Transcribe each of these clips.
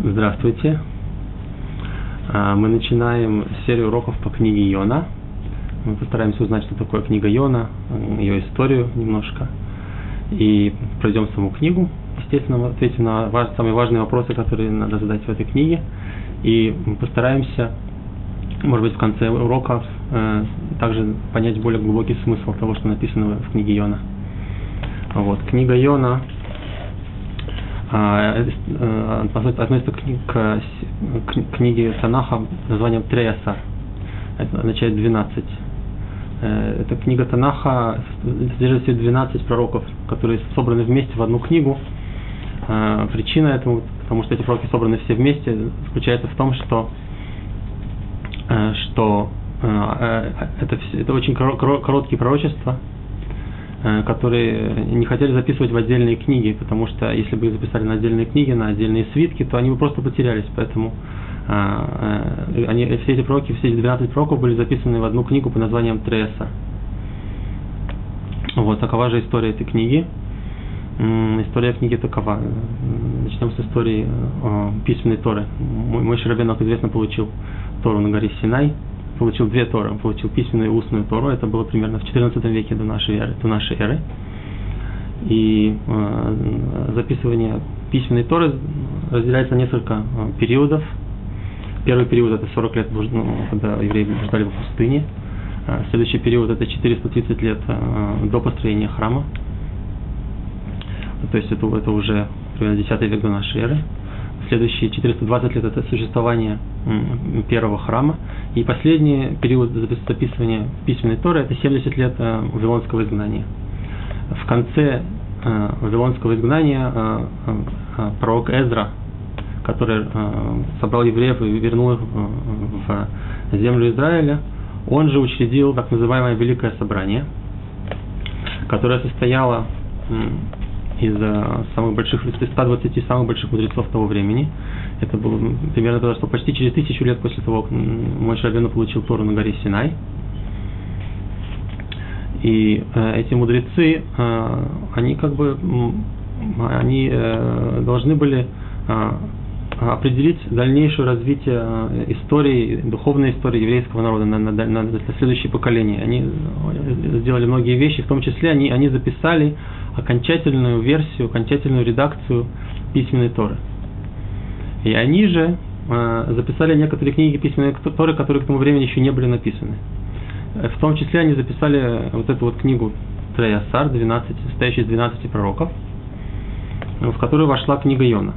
Здравствуйте. А, мы начинаем серию уроков по книге Йона. Мы постараемся узнать, что такое книга Йона, ее историю немножко. И пройдем саму книгу. Естественно, ответим на самые важные вопросы, которые надо задать в этой книге. И постараемся, может быть, в конце урока э, также понять более глубокий смысл того, что написано в книге Йона. Вот. Книга Йона относится к, к, книге Танаха названием Треясар. Это означает 12. Э, эта книга Танаха содержит все 12 пророков, которые собраны вместе в одну книгу. Э, причина этому, потому что эти пророки собраны все вместе, заключается в том, что, что это, это очень короткие пророчества, Э, которые не хотели записывать в отдельные книги, потому что если бы их записали на отдельные книги, на отдельные свитки, то они бы просто потерялись. Поэтому э, э, они, все эти пророки, все эти 12 пророков были записаны в одну книгу под названием Треса. Вот такова же история этой книги. История книги такова. Начнем с истории письменной Торы. Мой, мой Шарабен, как известно, получил Тору на горе Синай – получил две Торы. Он получил письменную и устную Тору. Это было примерно в XIV веке до нашей эры. До нашей эры. И э, записывание письменной Торы разделяется на несколько э, периодов. Первый период это 40 лет, ну, когда евреи ждали в пустыне. Э, следующий период это 430 лет э, до построения храма. То есть это, это уже примерно 10 век до нашей эры следующие 420 лет это существование первого храма. И последний период записывания письменной Торы это 70 лет э, Вавилонского изгнания. В конце э, Вавилонского изгнания э, пророк Эзра, который собрал евреев и вернул их в землю Израиля, он же учредил так называемое Великое Собрание, которое состояло из самых больших, из 120 самых больших мудрецов того времени. Это было примерно то, что почти через тысячу лет после того, как мой Шабену получил Тору на горе Синай. И э, эти мудрецы, э, они как бы, они э, должны были э, определить дальнейшее развитие э, истории, духовной истории еврейского народа на, на, на, на следующее поколение. Они э, сделали многие вещи, в том числе они, они записали окончательную версию, окончательную редакцию письменной Торы. И они же э, записали некоторые книги письменной Торы, которые к тому времени еще не были написаны. В том числе они записали вот эту вот книгу Треясар, 12, состоящую из 12 пророков, в которую вошла книга Йона.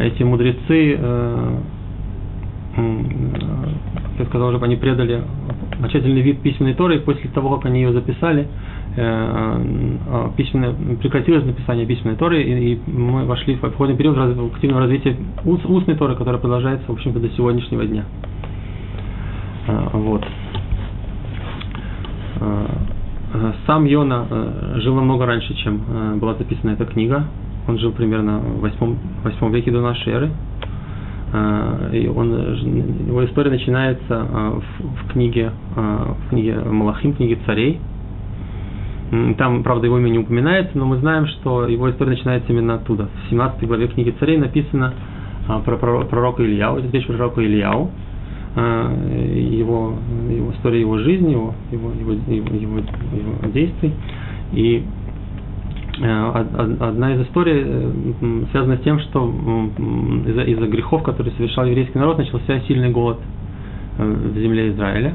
Эти мудрецы, э, как я сказал уже, они предали окончательный вид письменной Торы, и после того, как они ее записали, Э, э, письменное, прекратилось написание письменной Торы, и, мы вошли в входный период в активного развития ус, устной Торы, которая продолжается, в общем-то, до сегодняшнего дня. Э, вот. Сам Йона жил намного раньше, чем была записана эта книга. Он жил примерно в 8, 8 веке до нашей эры. И он, его история начинается в, в книге, в книге Малахим, книге царей – там, правда, его имя не упоминается, но мы знаем, что его история начинается именно оттуда. В 17 главе книги царей написано а, про пророка Ильяу, это речь про пророка Ильяу, а, его, его история его жизни, его, его, его, его, его, действий. И а, одна из историй э, связана с тем, что из-за из грехов, которые совершал еврейский народ, начался сильный голод э, в земле Израиля.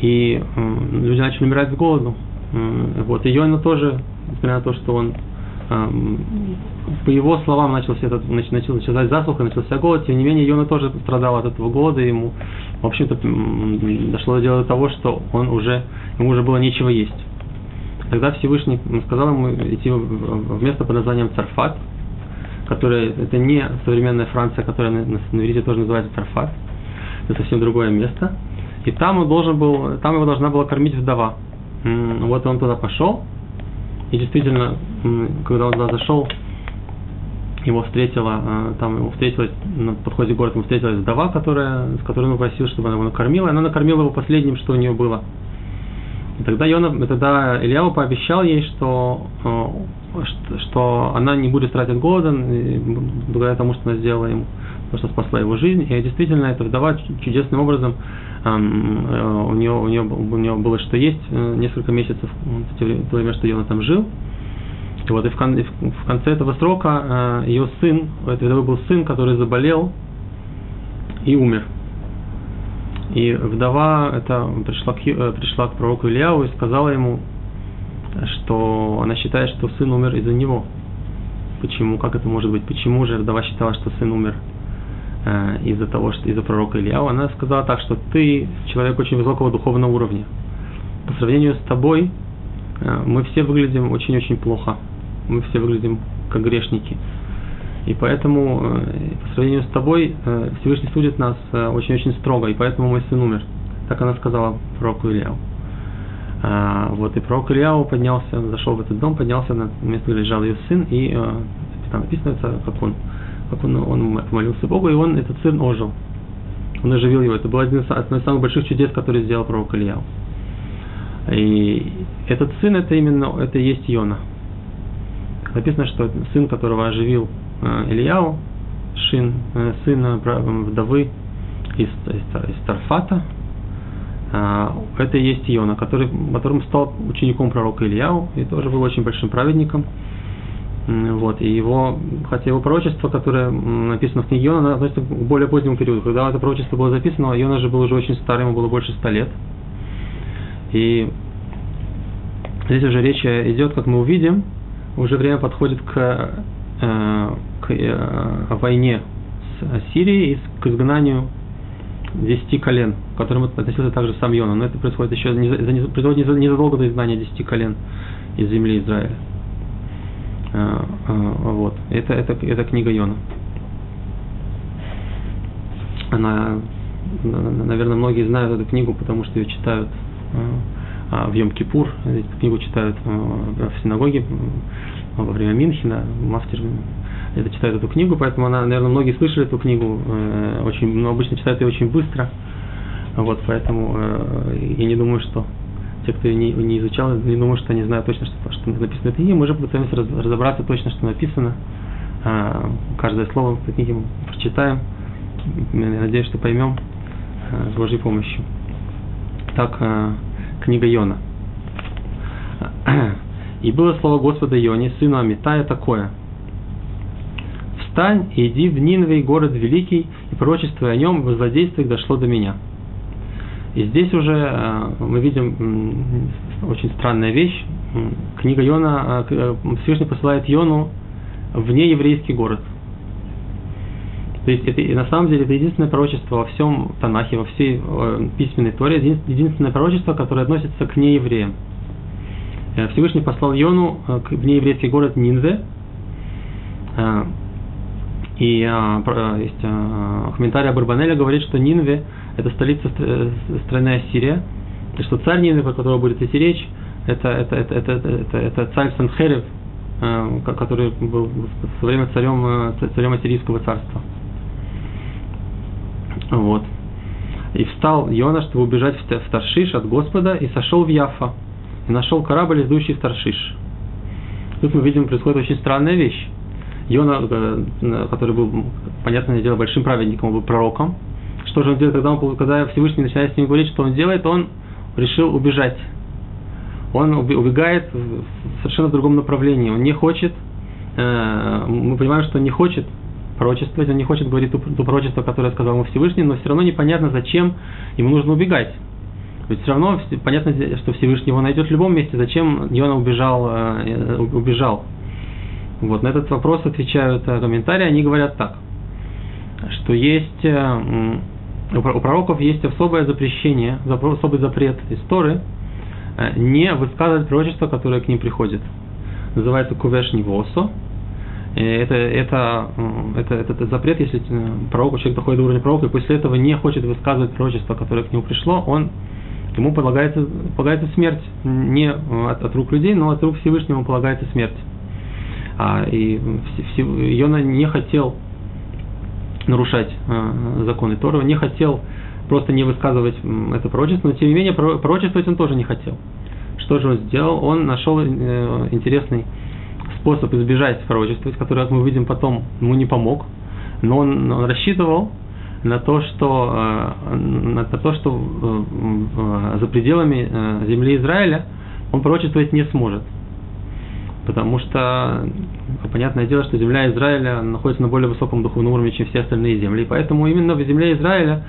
И люди начали умирать с голоду. Вот, и Йона тоже, несмотря на то, что он по его словам начался этот, начал, началась засуха, начался голод, тем не менее Йона тоже страдал от этого голода, ему, в общем-то, дошло до дела до того, что он уже, ему уже было нечего есть. Тогда Всевышний сказал ему идти в место под названием Царфат, которое, это не современная Франция, которая на, на, на тоже называется Царфат, это совсем другое место. И там он должен был, там его должна была кормить вдова. Вот он туда пошел, и действительно, когда он туда зашел, его встретила, а, там его встретилась, на подходе к городу ему встретилась вдова, которая, с которой он просил, чтобы она его накормила, и она накормила его последним, что у нее было. И тогда, Йона, тогда Ильяу пообещал ей, что, а, что что она не будет страдать от голода, благодаря тому, что она сделала ему, то, что спасла его жизнь. И действительно, эта вдова чудесным образом, э, у нее, у нее, у нее было что есть э, несколько месяцев, в то время, что Йона там жил. И вот и в, конце этого срока ее сын, у этой вдовы был сын, который заболел и умер. И вдова это пришла к, пришла к пророку Ильяу и сказала ему, что она считает, что сын умер из-за него. Почему? Как это может быть? Почему же вдова считала, что сын умер э, из-за того, что из-за пророка Ильяу? Она сказала так, что ты человек очень высокого духовного уровня. По сравнению с тобой э, мы все выглядим очень-очень плохо. Мы все выглядим как грешники. И поэтому э, по сравнению с тобой э, Всевышний судит нас э, очень-очень строго, и поэтому мой сын умер. Так она сказала пророку Ильяу. А, вот, и пророк Ильяу поднялся, зашел в этот дом, поднялся на место, где лежал ее сын, и там написано, как он, как он, он молился Богу, и он, этот сын ожил. Он оживил его. Это был один из, одно из самых больших чудес, которые сделал пророк Ильяу. И этот сын, это именно, это и есть Йона. Написано, что сын, которого оживил Ильяу, сын, э, сын вдовы из, из, из Тарфата, а, это и есть Иона, который, которым стал учеником пророка Ильяу, и тоже был очень большим праведником. Вот, и его, хотя его пророчество, которое написано в книге Иона, относится к более позднему периоду. Когда это пророчество было записано, Иона же был уже очень старый, ему было больше ста лет. И здесь уже речь идет, как мы увидим, уже время подходит к, э, к э, войне с Сирией и к изгнанию десяти колен, к которым относился также сам Йона. Но это происходит еще не, происходит незадолго до изгнания десяти колен из земли Израиля. А, а, вот. Это, это, это книга Йона. Она, наверное, многие знают эту книгу, потому что ее читают а, в Йом-Кипур. Эту книгу читают в синагоге во время Минхина, Мафтер это читают эту книгу, поэтому она, наверное, многие слышали эту книгу, э, очень, но обычно читают ее очень быстро, вот, поэтому э, я не думаю, что те, кто ее не, не изучал, не думаю, что они знают точно, что, что написано в книге, мы же попытаемся разобраться точно, что написано, э, каждое слово в книге мы прочитаем, я надеюсь, что поймем с Божьей помощью. Так, книга Йона. И было слово Господа Йоне, сыну Амитая, такое – встань и иди в Нинвей, город великий, и пророчество о нем в злодействах дошло до меня. И здесь уже э, мы видим очень странная вещь. Книга Йона, э, э, Всевышний посылает Йону в нееврейский город. То есть это, на самом деле это единственное пророчество во всем Танахе, во всей письменной Торе, единственное пророчество, которое относится к неевреям. Всевышний послал Йону в нееврейский город Нинве, и а, есть а, комментарий Барбанеля говорит, что Нинве – это столица э, страны Ассирия, и что царь Нинве, про которого будет идти речь, это, это, это, это, это, это, царь Санхерев, э, который был в время царем, э, царем Ассирийского царства. Вот. И встал Йона, чтобы убежать в Таршиш от Господа, и сошел в Яфа, и нашел корабль, идущий в Таршиш. Тут мы видим, происходит очень странная вещь. Йона, э, который был, понятное дело, большим праведником, он был пророком. Что же он делает, когда, он, когда Всевышний начинает с ним говорить, что он делает, он решил убежать. Он убегает в совершенно другом направлении. Он не хочет, э, мы понимаем, что он не хочет пророчествовать, он не хочет говорить то, пророчество, которое сказал ему Всевышний, но все равно непонятно, зачем ему нужно убегать. Ведь все равно понятно, что Всевышний его найдет в любом месте, зачем Йона убежал, э, убежал. Вот на этот вопрос отвечают э, комментарии, они говорят так, что есть э, у пророков есть особое запрещение, особый запрет истории э, не высказывать пророчество, которое к ним приходит. Называется кувеш невосо. Это, это, это, это, это запрет, если пророк, человек доходит до уровня пророка, и после этого не хочет высказывать пророчество, которое к нему пришло, он, ему полагается, полагается смерть. Не от, от рук людей, но от рук Всевышнего полагается смерть. А, и Йона не хотел нарушать а, законы Торова, не хотел просто не высказывать это пророчество, но тем не менее пророчествовать он тоже не хотел. Что же он сделал? Он нашел э, интересный способ избежать пророчества, который, как мы видим потом, ему не помог, но он, он рассчитывал на то, что, э, на то, что за пределами э, земли Израиля он пророчествовать не сможет. Потому что, понятное дело, что земля Израиля находится на более высоком духовном уровне, чем все остальные земли. Поэтому именно в земле Израиля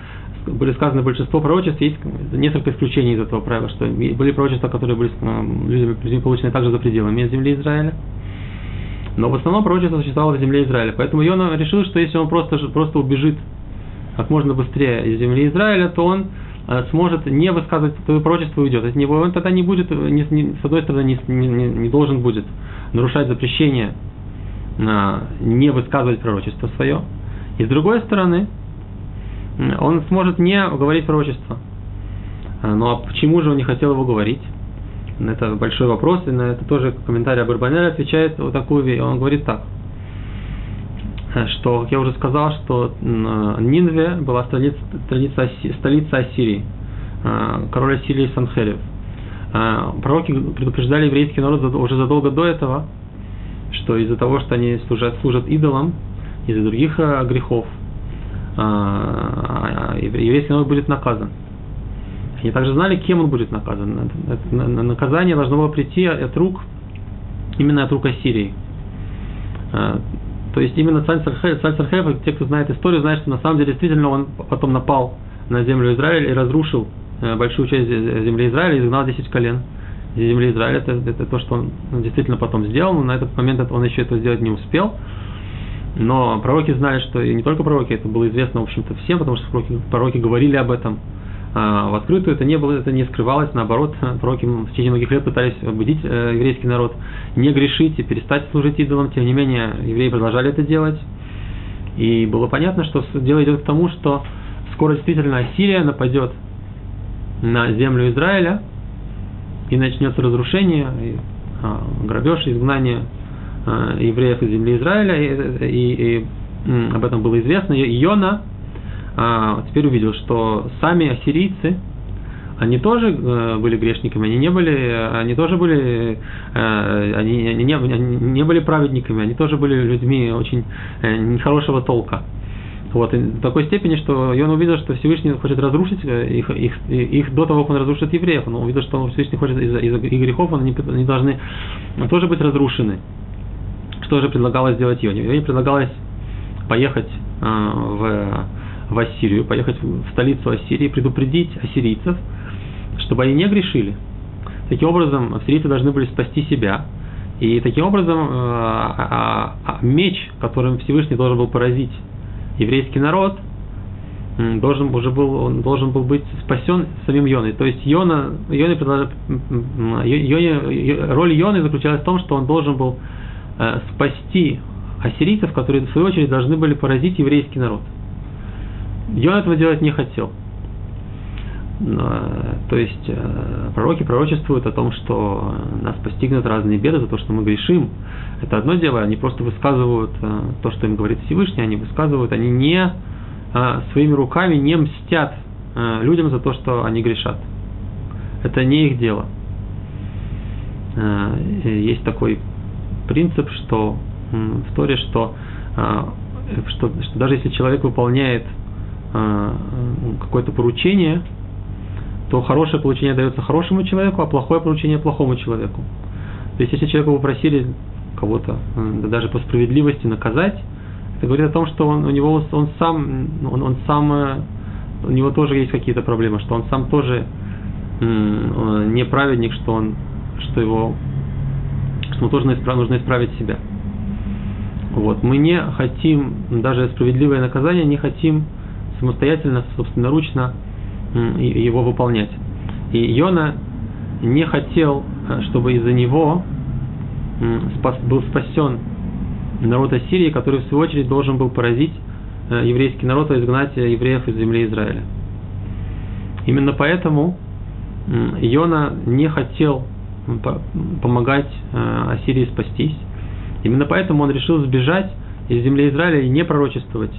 были сказаны большинство пророчеств, есть несколько исключений из этого правила, что были пророчества, которые были э, людьми получены также за пределами земли Израиля. Но в основном пророчество существовало в земле Израиля. Поэтому Йона решил, что если он просто, просто убежит как можно быстрее из земли Израиля, то он сможет не высказывать свое пророчество и уйдет от него. Он тогда не будет, не, не, с одной стороны, не, не, не должен будет нарушать запрещение а, не высказывать пророчество свое. И с другой стороны, он сможет не говорить пророчество. Ну а почему же он не хотел его говорить? Это большой вопрос, и на это тоже комментарий Абарбанель отвечает вот такую вещь. Он говорит так, что, как я уже сказал, что Нинве была столица, столица, столица Ассирии, а, король Ассирии Санхерев. А, пророки предупреждали еврейский народ уже задолго до этого, что из-за того, что они служат, служат идолам, из-за других грехов, еврейский народ будет наказан. Они также знали, кем он будет наказан. Наказание должно было прийти от рук, именно от рук Ассирии. То есть именно царь Сархев, те, кто знает историю, знают, что на самом деле действительно он потом напал на землю Израиля и разрушил э, большую часть земли Израиля и изгнал 10 колен из земли Израиля. Это, это то, что он действительно потом сделал, но на этот момент он еще это сделать не успел. Но пророки знали, что и не только пророки, это было известно, в общем-то, всем, потому что пророки, пророки говорили об этом в открытую, это не было, это не скрывалось, наоборот, пророки в течение многих лет пытались убедить э, еврейский народ не грешить и перестать служить идолам, тем не менее, евреи продолжали это делать. И было понятно, что дело идет к тому, что скоро действительно Ассирия нападет на землю Израиля, и начнется разрушение, а, грабеж, изгнание а, евреев из земли Израиля, и, и, и об этом было известно. И Йона а, теперь увидел, что сами ассирийцы, они тоже э, были грешниками, они не были, они тоже были, э, они, не, они не были праведниками, они тоже были людьми очень э, нехорошего толка. Вот, в такой степени, что и он увидел, что Всевышний хочет разрушить их, их, их до того, как он разрушит евреев. Он увидел, что Всевышний хочет из-за из их грехов, они, они должны тоже быть разрушены. Что же предлагалось сделать Йоне? Йоне предлагалось поехать э, в, в Ассирию, поехать в столицу Ассирии, предупредить ассирийцев, чтобы они не грешили. Таким образом, ассирийцы должны были спасти себя. И таким образом э, а, а, меч, которым Всевышний должен был поразить еврейский народ, должен уже был, он должен был быть спасен самим Йоной. То есть Йона, Йоне, Йоне, роль Йоны заключалась в том, что он должен был Э, спасти ассирийцев, которые в свою очередь должны были поразить еврейский народ. И он этого делать не хотел. То есть э, пророки пророчествуют о том, что нас постигнут разные беды за то, что мы грешим. Это одно дело, они просто высказывают э, то, что им говорит Всевышний, они высказывают, они не своими руками не мстят людям за то, что они грешат. Это не их дело. Есть такой принцип, что в Торе, что, что, что даже если человек выполняет какое-то поручение, то хорошее поручение дается хорошему человеку, а плохое поручение плохому человеку. То есть, если человека попросили кого-то, да даже по справедливости наказать, это говорит о том, что он, у него он сам, он, он сам, э, у него тоже есть какие-то проблемы, что он сам тоже неправедник, что он, что его ему тоже нужно исправить себя. Вот. Мы не хотим, даже справедливое наказание, не хотим самостоятельно, собственноручно его выполнять. И Йона не хотел, э, чтобы из-за него был спасен народ Ассирии, который в свою очередь должен был поразить э, еврейский народ и изгнать евреев из земли Израиля. Именно поэтому Йона не хотел помогать э, Ассирии спастись. Именно поэтому он решил сбежать из земли Израиля и не пророчествовать,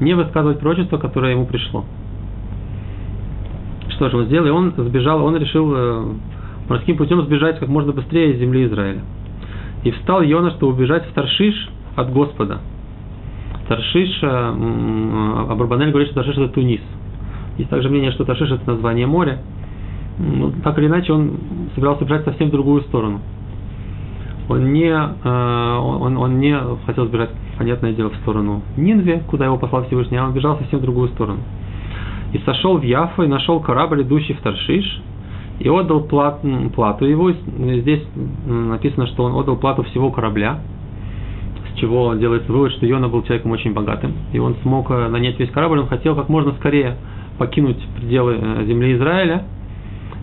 не высказывать пророчество, которое ему пришло. Что же он сделал? И он сбежал, он решил э, морским путем сбежать как можно быстрее из земли Израиля. И встал Йона, чтобы убежать в Таршиш от Господа. Таршиш, э, Абрабанель говорит, что Таршиш это Тунис. Есть также мнение, что Таршиш это название моря. Ну, так или иначе, он собирался бежать совсем в другую сторону. Он не, э, он, он не хотел сбежать, понятное дело, в сторону Нинве, куда его послал Всевышний, а он бежал совсем в другую сторону. И сошел в Яфу и нашел корабль, идущий в Таршиш, и отдал плат, плату его. Здесь написано, что он отдал плату всего корабля, с чего делается вывод, что Йона был человеком очень богатым, и он смог э, нанять весь корабль, он хотел как можно скорее покинуть пределы э, земли Израиля,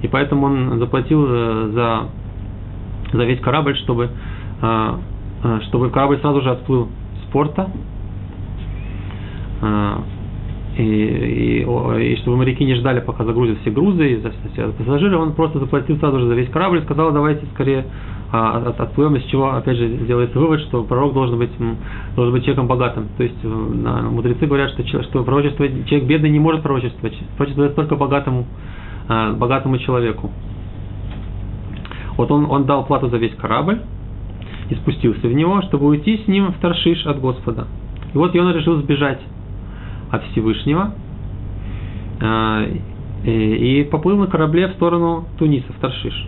и поэтому он заплатил за, за весь корабль, чтобы, чтобы корабль сразу же отплыл с порта, и, и, и чтобы моряки не ждали, пока загрузят все грузы и все пассажиры, он просто заплатил сразу же за весь корабль и сказал, давайте скорее а, от, отплывем, из чего, опять же, делается вывод, что пророк должен быть, должен быть человеком богатым. То есть на, мудрецы говорят, что, что пророчество, человек бедный не может пророчествовать, пророчествовать только богатому, а, богатому человеку. Вот он, он дал плату за весь корабль и спустился в него, чтобы уйти с ним в Таршиш от Господа. И вот он решил сбежать от Всевышнего а, и поплыл на корабле в сторону Туниса, в Таршиш.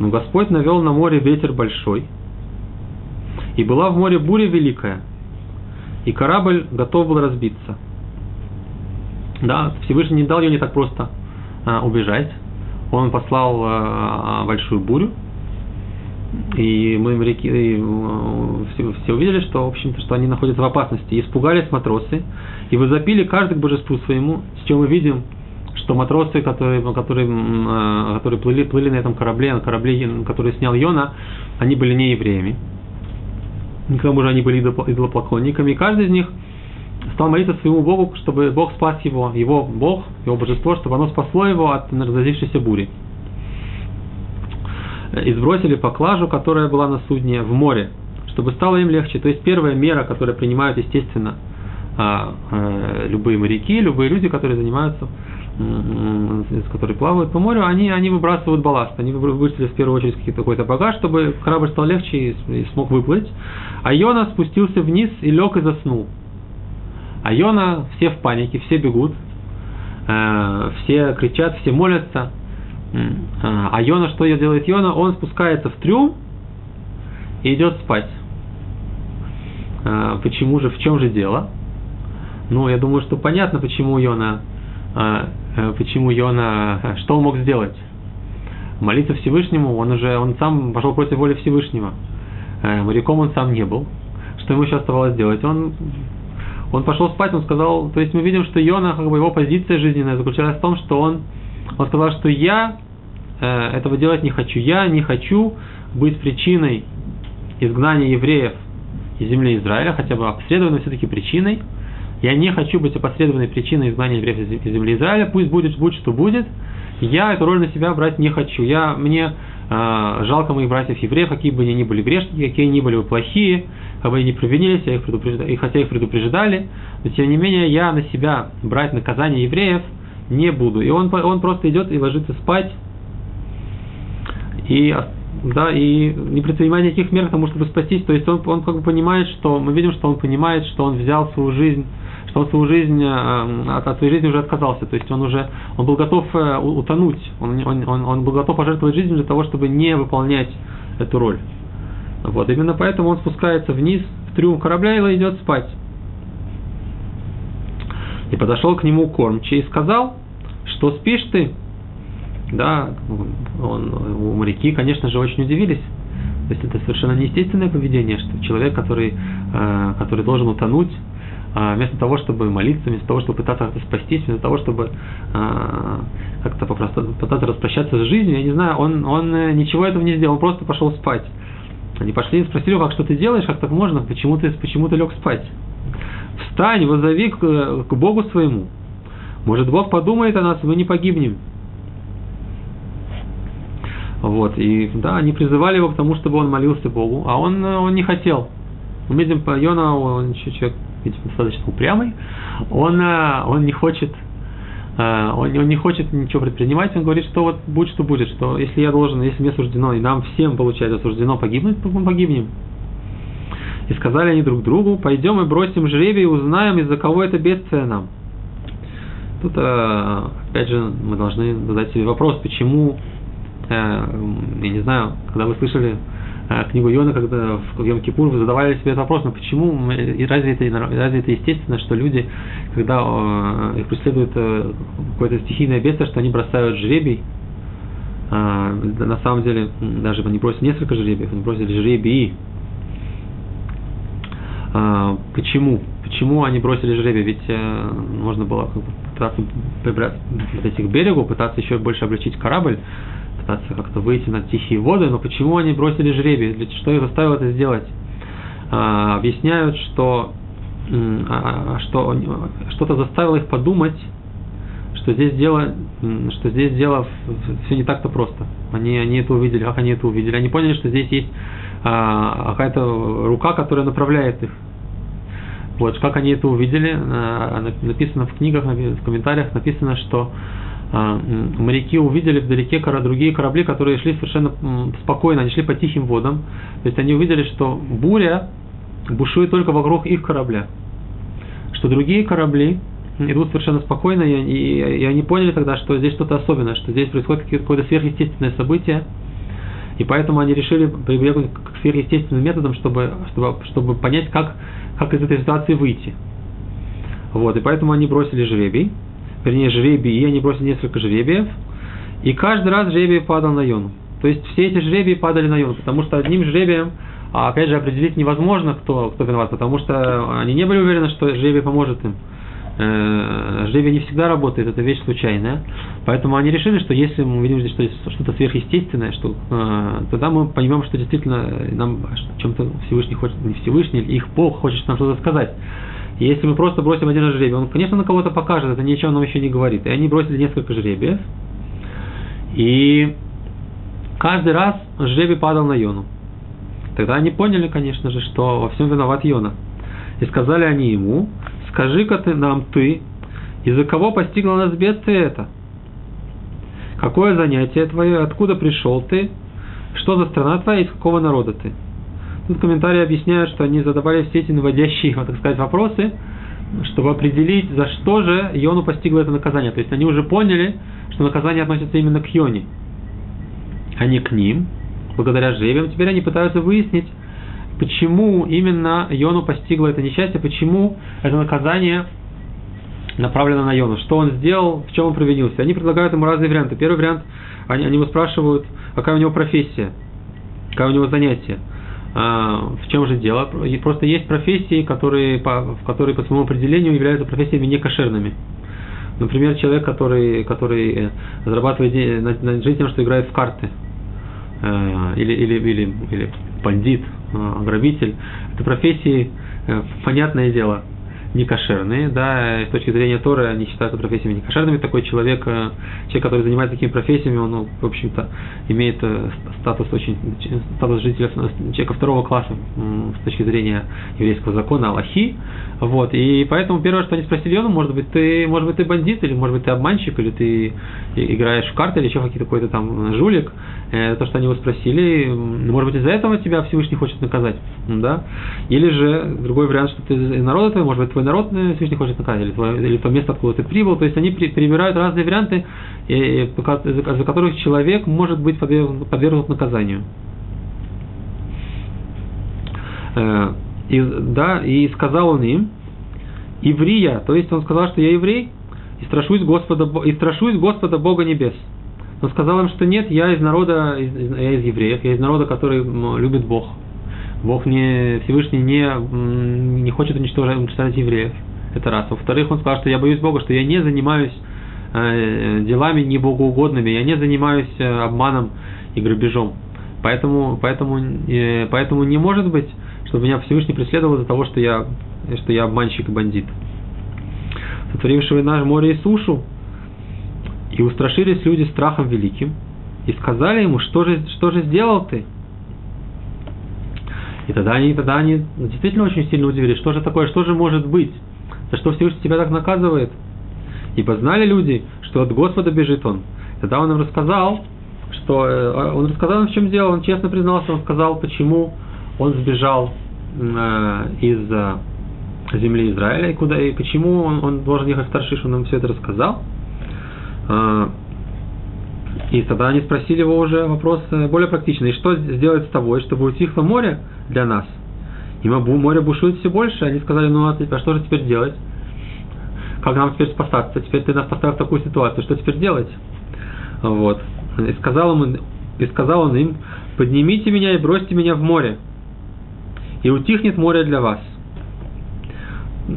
Но Господь навел на море ветер большой, и была в море буря великая, и корабль готов был разбиться. Да, Всевышний не дал ее не так просто а, убежать. Он послал а, большую бурю, и мы моряки и, э, все, все увидели, что, в общем-то, что они находятся в опасности. Испугались матросы, и возопили каждый к божеству своему, с чем мы видим, что матросы, которые, которые, э, которые плыли, плыли на этом корабле, на корабле, который снял Йона, они были не евреями. К тому же они были идолопоклонниками. И каждый из них стал молиться своему Богу, чтобы Бог спас его, его Бог, его божество, чтобы оно спасло его от разразившейся бури и сбросили поклажу, которая была на судне, в море, чтобы стало им легче. То есть первая мера, которую принимают, естественно, а, э, любые моряки, любые люди, которые занимаются, которые плавают по морю, они, они выбрасывают балласт, они выбросили в первую очередь какой-то багаж, чтобы корабль стал легче и смог выплыть. А Йона спустился вниз и лег и заснул. А Йона, все в панике, все бегут, э, все кричат, все молятся – а Йона, что делает Йона? Он спускается в трюм и идет спать. А, почему же, в чем же дело? Ну, я думаю, что понятно, почему Йона, э, почему Йона, что он мог сделать? Молиться Всевышнему, он уже, он сам пошел против воли Всевышнего. Э, моряком он сам не был. Что ему еще оставалось делать? Он, он пошел спать, он сказал, то есть мы видим, что Йона, как бы его позиция жизненная заключалась в том, что он, он сказал, что я Э, этого делать не хочу. Я не хочу быть причиной изгнания евреев из земли Израиля, хотя бы опосредованной все-таки причиной. Я не хочу быть опосредованной причиной изгнания евреев из земли Израиля. Пусть будет, будет что будет. Я эту роль на себя брать не хочу. Я, мне э, жалко моих братьев евреев, какие бы они ни были грешники, какие они были бы плохие, как бы они не провинились, я их предупреждали, хотя их предупреждали, но тем не менее я на себя брать наказание евреев не буду. И он, он просто идет и ложится спать, и, да, и не предпринимая никаких мер к тому, чтобы спастись. То есть он, он как бы понимает, что мы видим, что он понимает, что он взял свою жизнь, он свою жизнь от, от своей жизни уже отказался. То есть он уже он был готов э, утонуть, он, он, он, он был готов пожертвовать жизнью для того, чтобы не выполнять эту роль. Вот, именно поэтому он спускается вниз в трюм корабля и идет спать. И подошел к нему кормчий и сказал, что спишь ты? да, он, он, моряки, конечно же, очень удивились. То есть это совершенно неестественное поведение, что человек, который, э, который должен утонуть, вместо того, чтобы молиться, вместо того, чтобы пытаться спастись, вместо того, чтобы э, как-то попросту, пытаться распрощаться с жизнью, я не знаю, он, он э, ничего этого не сделал, он просто пошел спать. Они пошли и спросили, как что ты делаешь, как так можно, почему ты, почему ты лег спать? Встань, возови к, к Богу своему. Может, Бог подумает о нас, и мы не погибнем. Вот, и да, они призывали его к тому, чтобы он молился Богу, а он, он не хотел. Мы видим по Йона, он человек, видимо, достаточно упрямый, он, он не хочет э, он, он не хочет ничего предпринимать, он говорит, что вот будет, что будет, что если я должен, если мне суждено, и нам всем, получается, суждено погибнуть, то мы погибнем. И сказали они друг другу, пойдем и бросим жребий и узнаем, из-за кого это бедствие нам. Тут, э, опять же, мы должны задать себе вопрос, почему, э, я не знаю, когда вы слышали э, книгу Йона, когда в Йом Кипур вы задавали себе этот вопрос, но почему, и разве это, разве это естественно, что люди, когда их преследует какое-то стихийное бедствие, что они бросают жребий, на самом деле, даже они бросили несколько жребиев, они бросили жребии, Почему? Почему они бросили жребий? Ведь э, можно было пытаться подойти к берегу, пытаться еще больше облегчить корабль, пытаться как-то выйти на тихие воды, но почему они бросили жребий? Что их заставило это сделать? А, объясняют, что, а, что что-то заставило их подумать, что здесь дело, что здесь дело все не так-то просто. Они, они это увидели, как они это увидели. Они поняли, что здесь есть а, какая-то рука, которая направляет их. Вот, как они это увидели, а, написано в книгах, в комментариях написано, что а, моряки увидели вдалеке другие корабли, которые шли совершенно спокойно, они шли по тихим водам. То есть они увидели, что буря бушует только вокруг их корабля. Что другие корабли идут совершенно спокойно, и, и, и они поняли тогда, что здесь что-то особенное, что здесь происходит какое-то сверхъестественное событие, и поэтому они решили прибегнуть к сверхъестественным методам, чтобы, чтобы, чтобы понять, как, как из этой ситуации выйти. Вот, и поэтому они бросили жребий, вернее, жребий, и они бросили несколько жребиев, и каждый раз жребий падал на Йону. То есть все эти жребии падали на Йону, потому что одним жребием, а опять же, определить невозможно, кто, кто виноват, потому что они не были уверены, что жребий поможет им. Э, жребий не всегда работает, это вещь случайная. Поэтому они решили, что если мы видим здесь что что-то сверхъестественное, что, э, тогда мы понимаем, что действительно нам чем-то Всевышний хочет, не Всевышний, их Бог хочет нам что-то сказать. Если мы просто бросим один жребий, он, конечно, на кого-то покажет, это ничего нам еще не говорит. И они бросили несколько жребиев. И каждый раз жребий падал на Йону. Тогда они поняли, конечно же, что во всем виноват Йона. И сказали они ему, скажи-ка ты нам ты, из-за кого постигло нас бедствие это? Какое занятие твое, откуда пришел ты, что за страна твоя, из какого народа ты? Тут комментарии объясняют, что они задавали все эти наводящие, так сказать, вопросы, чтобы определить, за что же Йону постигло это наказание. То есть они уже поняли, что наказание относится именно к Йоне, а не к ним, благодаря жребиям. Теперь они пытаются выяснить, почему именно Йону постигло это несчастье, почему это наказание направлено на Йону, что он сделал, в чем он провинился. Они предлагают ему разные варианты. Первый вариант, они, они его спрашивают, какая у него профессия, какая у него занятие. А, в чем же дело? Просто есть профессии, которые по, которые по своему определению являются профессиями некошерными. Например, человек, который, который э, зарабатывает на, на жизнь тем, что играет в карты. Э, или, или, или, или бандит, э, грабитель. Это профессии, понятное дело, некошерные, да, с точки зрения Торы они считаются профессиями некошерными. Такой человек, э, человек, который занимается такими профессиями, он, ну, в общем-то, имеет э, статус очень, статус жителя, человека второго класса с точки зрения еврейского закона, Аллахи, вот, и поэтому первое, что они спросили, ну, может быть, ты, может быть, ты бандит, или, может быть, ты обманщик, или ты играешь в карты, или еще какие-то какой-то там жулик, э, то, что они его спросили, может быть, из-за этого тебя Всевышний хочет наказать, да, или же другой вариант, что ты народа твой, может быть, твой народ э, Всевышний хочет наказать, или, твое, или то место, откуда ты прибыл, то есть они перебирают разные варианты, за которых человек может быть подвергнут наказанию. Э, и, да, и сказал он им, еврия, то есть он сказал, что я еврей, и страшусь Господа, и страшусь Господа Бога небес. Он сказал им, что нет, я из народа, я из евреев, я из народа, который любит Бог. Бог не, Всевышний не, не хочет уничтожать, уничтожать евреев. Это раз. Во-вторых, он сказал, что я боюсь Бога, что я не занимаюсь э, делами небогоугодными, я не занимаюсь э, обманом и грабежом. Поэтому, поэтому, э, поэтому не может быть, чтобы меня Всевышний преследовал из-за того, что я, что я обманщик и бандит. Сотворившего наш море и сушу, и устрашились люди страхом великим, и сказали ему, что же, что же сделал ты? И тогда они, тогда они действительно очень сильно удивились, что же такое, что же может быть, за что Всевышний тебя так наказывает. Ибо знали люди, что от Господа бежит он. Тогда он им рассказал, что э, он рассказал им, в чем дело, он честно признался, он сказал, почему он сбежал э, из э, земли Израиля и куда и почему он, он должен ехать в Таршиш, он им все это рассказал. И тогда они спросили его уже вопрос э, более практичный. Что сделать с тобой, чтобы утихло море для нас? И море бушует все больше. Они сказали, ну а, а что же теперь делать? Как нам теперь спасаться? Теперь ты нас поставил в такую ситуацию. Что теперь делать? Вот. И сказал, ему, и сказал он им, поднимите меня и бросьте меня в море, и утихнет море для вас.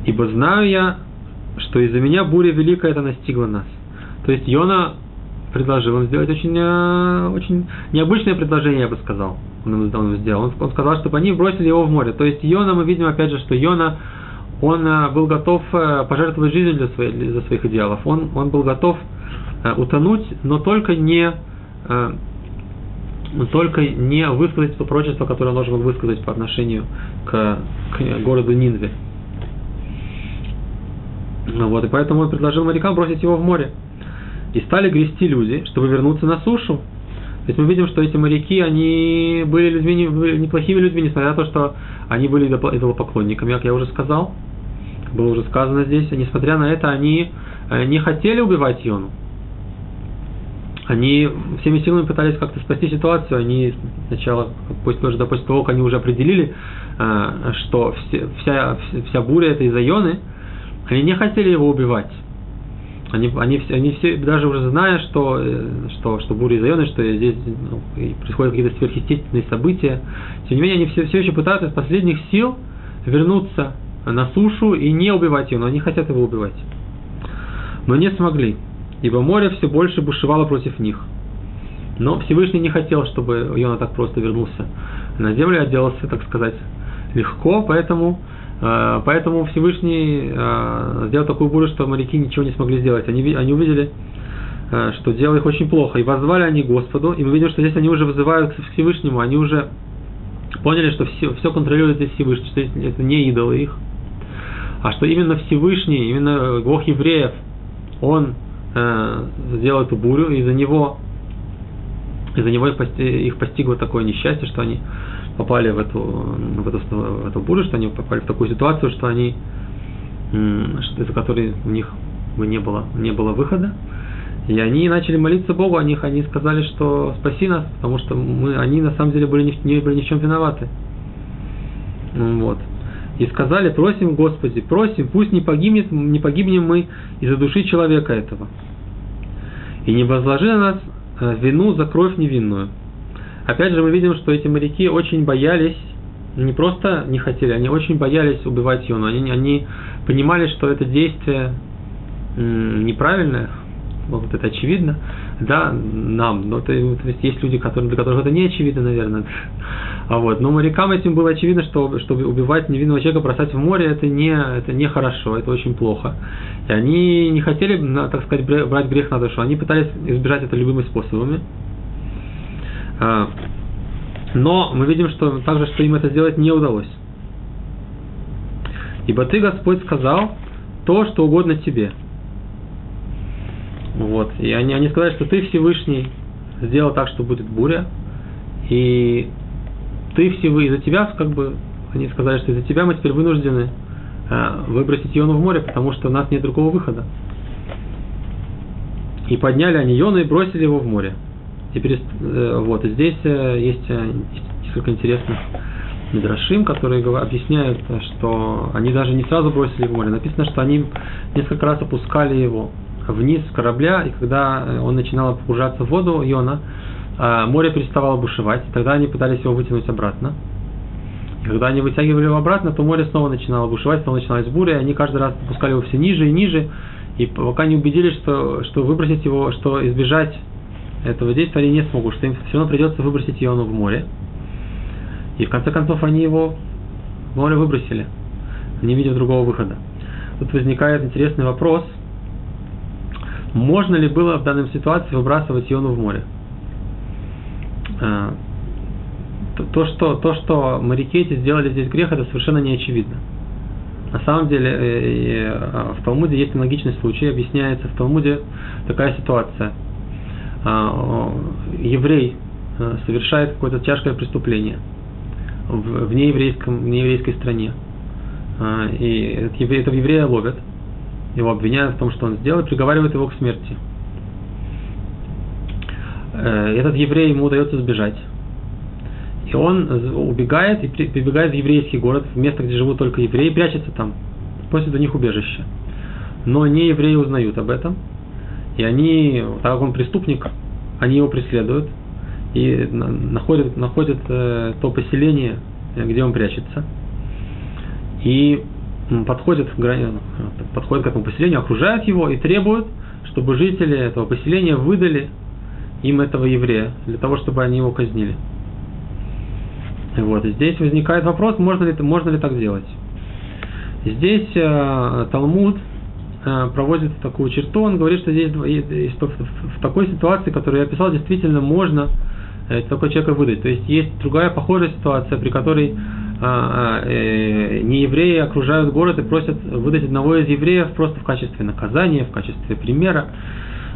Ибо знаю я, что из-за меня буря великая это настигла нас. То есть Йона предложил им сделать очень, э, очень необычное предложение, я бы сказал. Он, он сделал. Он, он сказал, чтобы они бросили его в море. То есть Йона, мы видим опять же, что Йона, он э, был готов э, пожертвовать жизнью для своих, для своих идеалов. Он, он был готов утонуть, но только не только не высказать то прочество, которое он должен был высказать по отношению к, к городу Нинве. Ну вот, и поэтому он предложил морякам бросить его в море. И стали грести люди, чтобы вернуться на сушу. То есть мы видим, что эти моряки, они были людьми, неплохими людьми, несмотря на то, что они были идолопоклонниками, как я уже сказал. Было уже сказано здесь. И несмотря на это, они э, не хотели убивать Йону. Они всеми силами пытались как-то спасти ситуацию. Они сначала, после, даже после того, как они уже определили, э, что вся, вся буря это из-за Йоны, они не хотели его убивать. Они, они, они все, даже уже зная, что, э, что, что буря из что здесь ну, происходят какие-то сверхъестественные события, тем не менее, они все, все еще пытаются из последних сил вернуться на сушу и не убивать его, но они хотят его убивать. Но не смогли, ибо море все больше бушевало против них. Но Всевышний не хотел, чтобы Йона так просто вернулся на землю, отделался, так сказать, легко, поэтому поэтому Всевышний э, сделал такую бурю, что моряки ничего не смогли сделать. Они, они увидели, э, что дело их очень плохо. И возвали они Господу. И мы видим, что здесь они уже вызывают к Всевышнему. Они уже поняли, что все, все контролирует здесь Всевышний, что это не идолы их. А что именно Всевышний, именно Бог евреев, он э, сделал эту бурю, и из-за него, из-за него их, их постигло такое несчастье, что они попали в эту, в эту, в эту бурю, что они попали в такую ситуацию, что они, из-за которой у них не было, не было выхода. И они начали молиться Богу о них, они сказали, что спаси нас, потому что мы, они на самом деле были не, не были ни в чем виноваты. Вот. И сказали, просим Господи, просим, пусть не погибнет, не погибнем мы из-за души человека этого. И не возложи на нас э, вину за кровь невинную. Опять же, мы видим, что эти моряки очень боялись, не просто не хотели, они очень боялись убивать Йону. Они, они понимали, что это действие неправильное, вот это очевидно, да, нам, но то, то есть есть люди, которые, для которых это не очевидно, наверное, а вот, но морякам этим было очевидно, что чтобы убивать невинного человека, бросать в море, это не, это не хорошо, это очень плохо, и они не хотели, так сказать, брать грех на душу, они пытались избежать это любыми способами, но мы видим, что также, что им это сделать не удалось. Ибо ты, Господь, сказал то, что угодно тебе. Вот. И они, они сказали, что ты Всевышний сделал так, что будет буря. И ты Всевышний, из-за тебя, как бы, они сказали, что из-за тебя мы теперь вынуждены э, выбросить Иону в море, потому что у нас нет другого выхода. И подняли они Иону и бросили его в море. Теперь э, вот здесь э, есть э, несколько интересных Мидрашим, которые объясняют, что они даже не сразу бросили в море. Написано, что они несколько раз опускали его вниз с корабля, и когда он начинал погружаться в воду, Йона, море переставало бушевать, тогда они пытались его вытянуть обратно. И когда они вытягивали его обратно, то море снова начинало бушевать, снова начиналась буря, и они каждый раз опускали его все ниже и ниже, и пока не убедились, что, что выбросить его, что избежать этого действия они не смогут, что им все равно придется выбросить Иону в море. И в конце концов они его в море выбросили, не видя другого выхода. Тут возникает интересный вопрос, можно ли было в данной ситуации выбрасывать Иону в море? А, то, что, то, что моряки эти сделали здесь грех, это совершенно не очевидно. На самом деле, а, в Талмуде есть аналогичный случай, объясняется в Талмуде такая ситуация. Еврей совершает какое-то тяжкое преступление в, нееврейском, в нееврейской стране. И этого еврея ловят, его обвиняют в том, что он сделал, и приговаривают его к смерти. Э, этот еврей ему удается сбежать. И он убегает и прибегает в еврейский город, в место, где живут только евреи, прячется там, просит у них убежище. Но не евреи узнают об этом, и они, так как он преступник, они его преследуют и находят, находят э, то поселение, где он прячется, и подходят, подходят к этому поселению, окружают его и требуют, чтобы жители этого поселения выдали им этого еврея, для того, чтобы они его казнили. Вот. Здесь возникает вопрос, можно ли, можно ли так делать. Здесь э, Талмуд э, проводит такую черту, он говорит, что здесь что в, такой ситуации, которую я описал, действительно можно э, такого человека выдать. То есть есть другая похожая ситуация, при которой а, э, не евреи окружают город и просят выдать одного из евреев просто в качестве наказания, в качестве примера.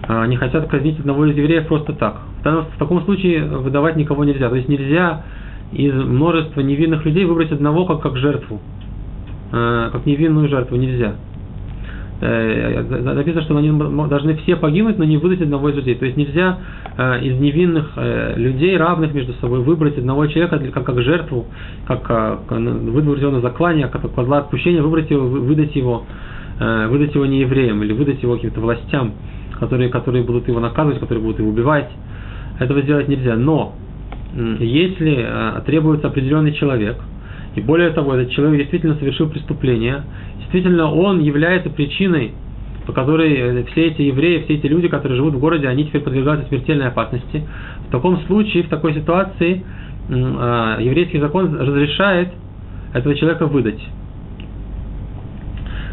А, они хотят казнить одного из евреев просто так. В, данном, в таком случае выдавать никого нельзя. То есть нельзя из множества невинных людей выбрать одного как, как жертву. А, как невинную жертву нельзя. Э, написано, что они должны все погибнуть, но не выдать одного из людей. То есть нельзя э, из невинных э, людей, равных между собой, выбрать одного человека как, как жертву, как, выдворить его на заклание, как козла отпущения, выбрать его, выдать его, выдать его не евреям или выдать его каким-то властям, которые, которые будут его наказывать, которые будут его убивать. Этого сделать нельзя. Но если требуется определенный человек, и более того, этот человек действительно совершил преступление, действительно он является причиной, по которой э, все эти евреи, все эти люди, которые живут в городе, они теперь подвергаются смертельной опасности. В таком случае, в такой ситуации, а, еврейский закон разрешает этого человека выдать.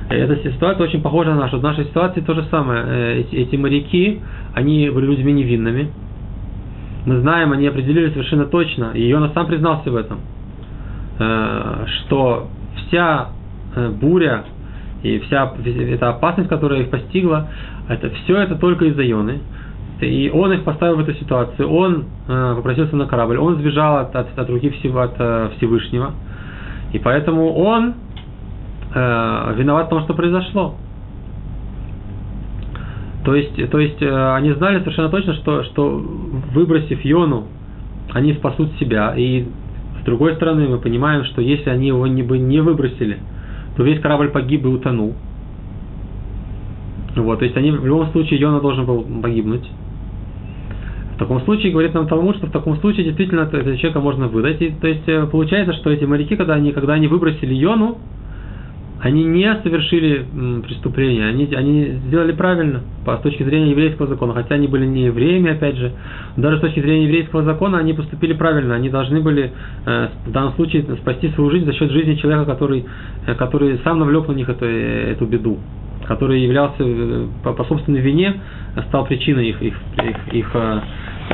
Эта ситуация очень похожа на нашу. В нашей ситуации то же самое. Э, эти, эти моряки, они были людьми невинными. Мы знаем, они определили совершенно точно, и Иона сам признался в этом, э, что вся Э, буря и вся эта опасность, которая их постигла, это все это только из-за Йоны. И он их поставил в эту ситуацию, он э, попросился на корабль, он сбежал от, от, от руки всего, от э, Всевышнего. И поэтому он э, виноват в том, что произошло. То есть, то есть э, они знали совершенно точно, что, что выбросив Йону, они спасут себя. И с другой стороны, мы понимаем, что если они его не, бы не выбросили, то весь корабль погиб и утонул. Вот, то есть они в любом случае Йона должен был погибнуть. В таком случае, говорит нам Талмуд, что в таком случае действительно этого человека можно выдать. И, то есть э, получается, что эти моряки, когда они, когда они выбросили Йону, они не совершили преступление, они, они сделали правильно по, с точки зрения еврейского закона, хотя они были не евреями, опять же, даже с точки зрения еврейского закона они поступили правильно, они должны были э, в данном случае спасти свою жизнь за счет жизни человека, который, э, который сам навлек на них эту, эту беду, который являлся э, по, по собственной вине, стал причиной их, их, их, их, э,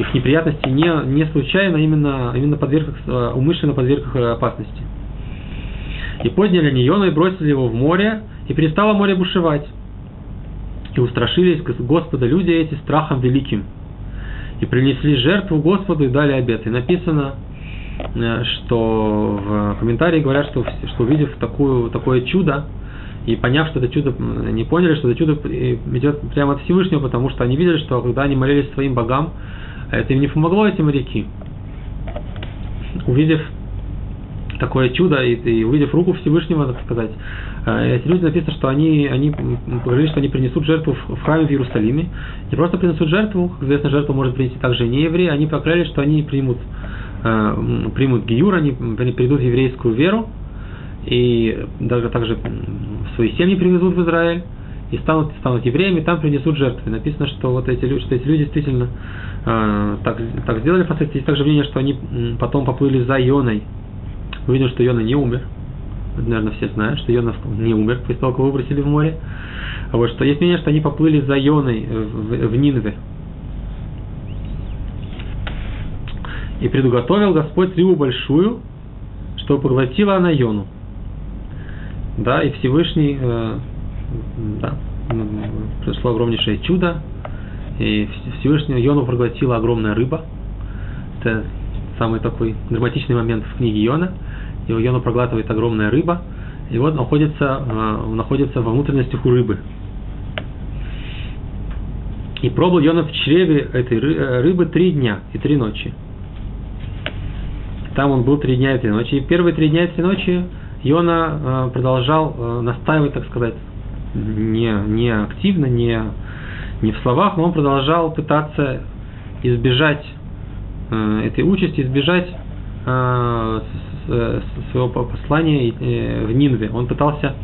их неприятностей, не, не случайно, именно, именно подверг, э, умышленно подверг их опасности. И подняли Ньона и бросили его в море, и перестало море бушевать. И устрашились Господа люди эти страхом великим. И принесли жертву Господу и дали обет. И написано, э, что в комментарии говорят, что, что увидев такую, такое чудо, и поняв, что это чудо, не поняли, что это чудо идет прямо от Всевышнего, потому что они видели, что когда они молились своим богам, это им не помогло эти моряки. Увидев такое чудо, и, и увидев руку Всевышнего, так сказать, э, эти люди написано, что они, они говорили, что они принесут жертву в, храме в Иерусалиме. Не просто принесут жертву, как известно, жертву может принести также не евреи, они поклялись, что они примут, э, примут гиюр, они, они придут в еврейскую веру, и даже также свои семьи привезут в Израиль, и станут, станут евреями, там принесут жертвы. Написано, что вот эти люди, что эти люди действительно э, так, так сделали, впоследствии. Есть также мнение, что они потом поплыли за Ионой, видим, что Йона не умер. Это, наверное, все знают, что Йона не умер после того, как выбросили в море. А вот что есть мнение, что они поплыли за Йоной в, в Нинве. И предуготовил Господь рыбу большую, чтобы поглотила она Йону. да, и Всевышний, э, да, произошло огромнейшее чудо, и Всевышнего Йону проглотила огромная рыба. Это самый такой драматичный момент в книге Йона. Его Йону проглатывает огромная рыба, и вот находится, э, находится во внутренностях у рыбы. И пробыл Йона в чреве этой э, рыбы три дня и три ночи. Там он был три дня и три ночи. И первые три дня и три ночи Йона э, продолжал э, настаивать, так сказать, не, не активно, не, не в словах, но он продолжал пытаться избежать э, этой участи, избежать э, своего послания э, в Нинве. Он пытался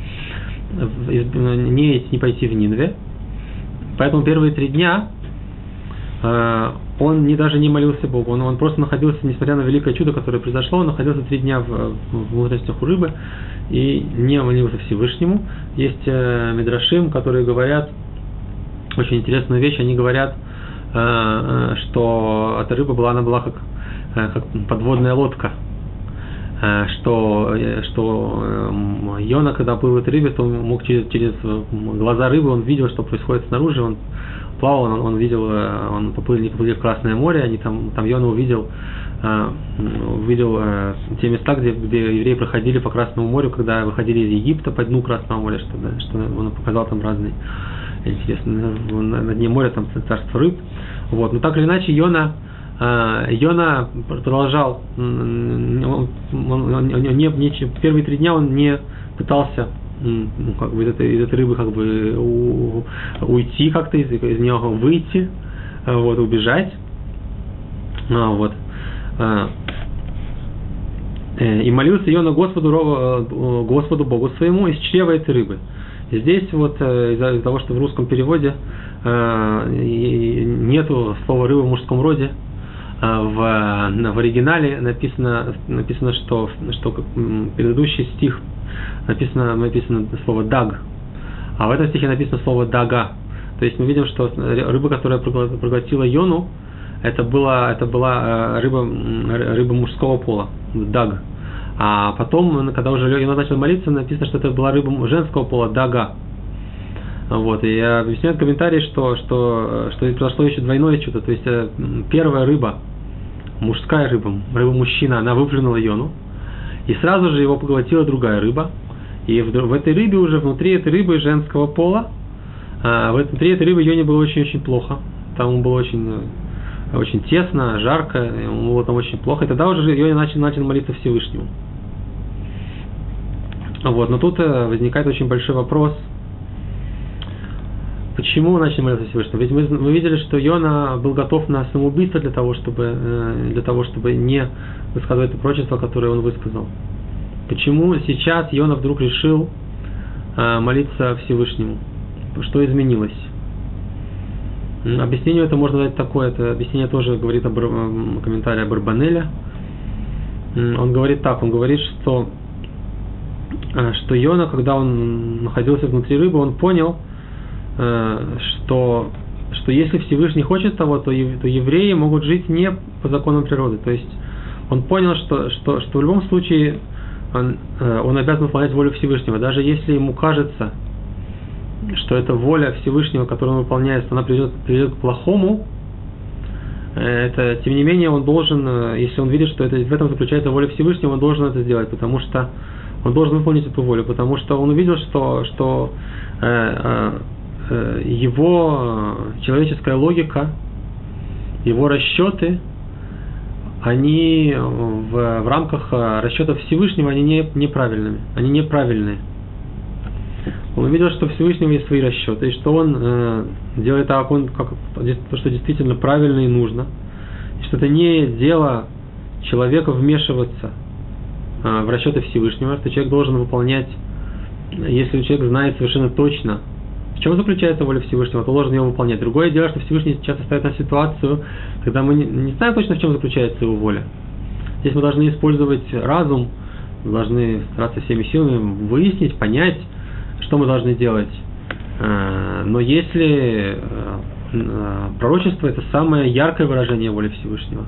не, не пойти в Нинве, поэтому первые три дня э, он не, даже не молился Богу, он, он просто находился, несмотря на великое чудо, которое произошло, он находился три дня в, в внутренностях у рыбы и не молился Всевышнему. Есть э, Медрашим, которые говорят очень интересную вещь, они говорят, э, э, что эта рыба была, она была как, э, как подводная лодка, э, что, э, что э, Йона, когда в этой рыбе, то он мог через, через глаза рыбы, он видел, что происходит снаружи, он плавал, он, он видел, э, он поплыл, не поплыли в Красное море, они там, там Йона увидел, э, увидел э, те места, где, где евреи проходили по Красному морю, когда выходили из Египта по дну Красного моря, что, да, что он показал там разные, интересно, на, на дне моря там царство рыб, вот, но так или иначе Йона, Йона продолжал, он, он, он, не, не, первые три дня он не пытался ну, как бы из этой, из этой рыбы как бы у, уйти как-то, из, из нее выйти, а, вот, убежать. А, вот. А, э, и молился ее на Господу, э, Господу Богу своему из чрева этой рыбы. здесь вот э, из-за того, что в русском переводе нету слова рыба в мужском роде, в, в оригинале написано, написано что, что предыдущий стих написано, написано слово даг, а в этом стихе написано слово дага. То есть мы видим, что рыба, которая проглотила Йону, это была, это была э, рыба, рыба мужского пола, даг. А потом, когда уже Йона начал молиться, написано, что это была рыба женского пола, дага. Вот, и объясняют комментарии, что, что, что произошло еще двойное чудо. То есть э, первая рыба, мужская рыба, рыба мужчина, она выплюнула Йону, и сразу же его поглотила другая рыба. И в, в этой рыбе уже внутри этой рыбы женского пола, а, внутри этой рыбы Йоне было очень-очень плохо. Там было очень, очень тесно, жарко, ему было там очень плохо. И тогда уже Йоне начал, начал молиться Всевышнему. Вот, но тут э, возникает очень большой вопрос, почему начали молиться Всевышнему? Ведь мы, мы видели, что Йона был готов на самоубийство для того, чтобы, э, для того, чтобы не высказывать это прочество, которое он высказал. Почему сейчас Йона вдруг решил э, молиться Всевышнему? Что изменилось? Объяснение это можно дать такое, это объяснение тоже говорит об комментарии Барбанеля. Он говорит так, он говорит, что, э, что Йона, когда он находился внутри рыбы, он понял, что, что если Всевышний хочет того, то, то евреи могут жить не по законам природы. То есть он понял, что, что, что в любом случае он, э, он обязан выполнять волю Всевышнего. Даже если ему кажется, что эта воля Всевышнего, которую он выполняет, она приведет, приведет к плохому, э, это, тем не менее, он должен, э, если он видит, что это, в этом заключается воля Всевышнего, он должен это сделать, потому что он должен выполнить эту волю, потому что он увидел, что, что э, э, его человеческая логика, его расчеты – они в, в рамках э, расчетов Всевышнего, они не, неправильными, они неправильные. Он увидел, что Всевышнего есть свои расчеты, и что он э, делает так, он, как, то, что действительно правильно и нужно, и что это не дело человека вмешиваться э, в расчеты Всевышнего, что человек должен выполнять, если человек знает совершенно точно, чем заключается воля Всевышнего, то должен ее выполнять. Другое дело, что Всевышний часто ставит на ситуацию, когда мы не, знаем точно, в чем заключается его воля. Здесь мы должны использовать разум, мы должны стараться всеми силами выяснить, понять, что мы должны делать. Э, но если э, пророчество – это самое яркое выражение воли Всевышнего,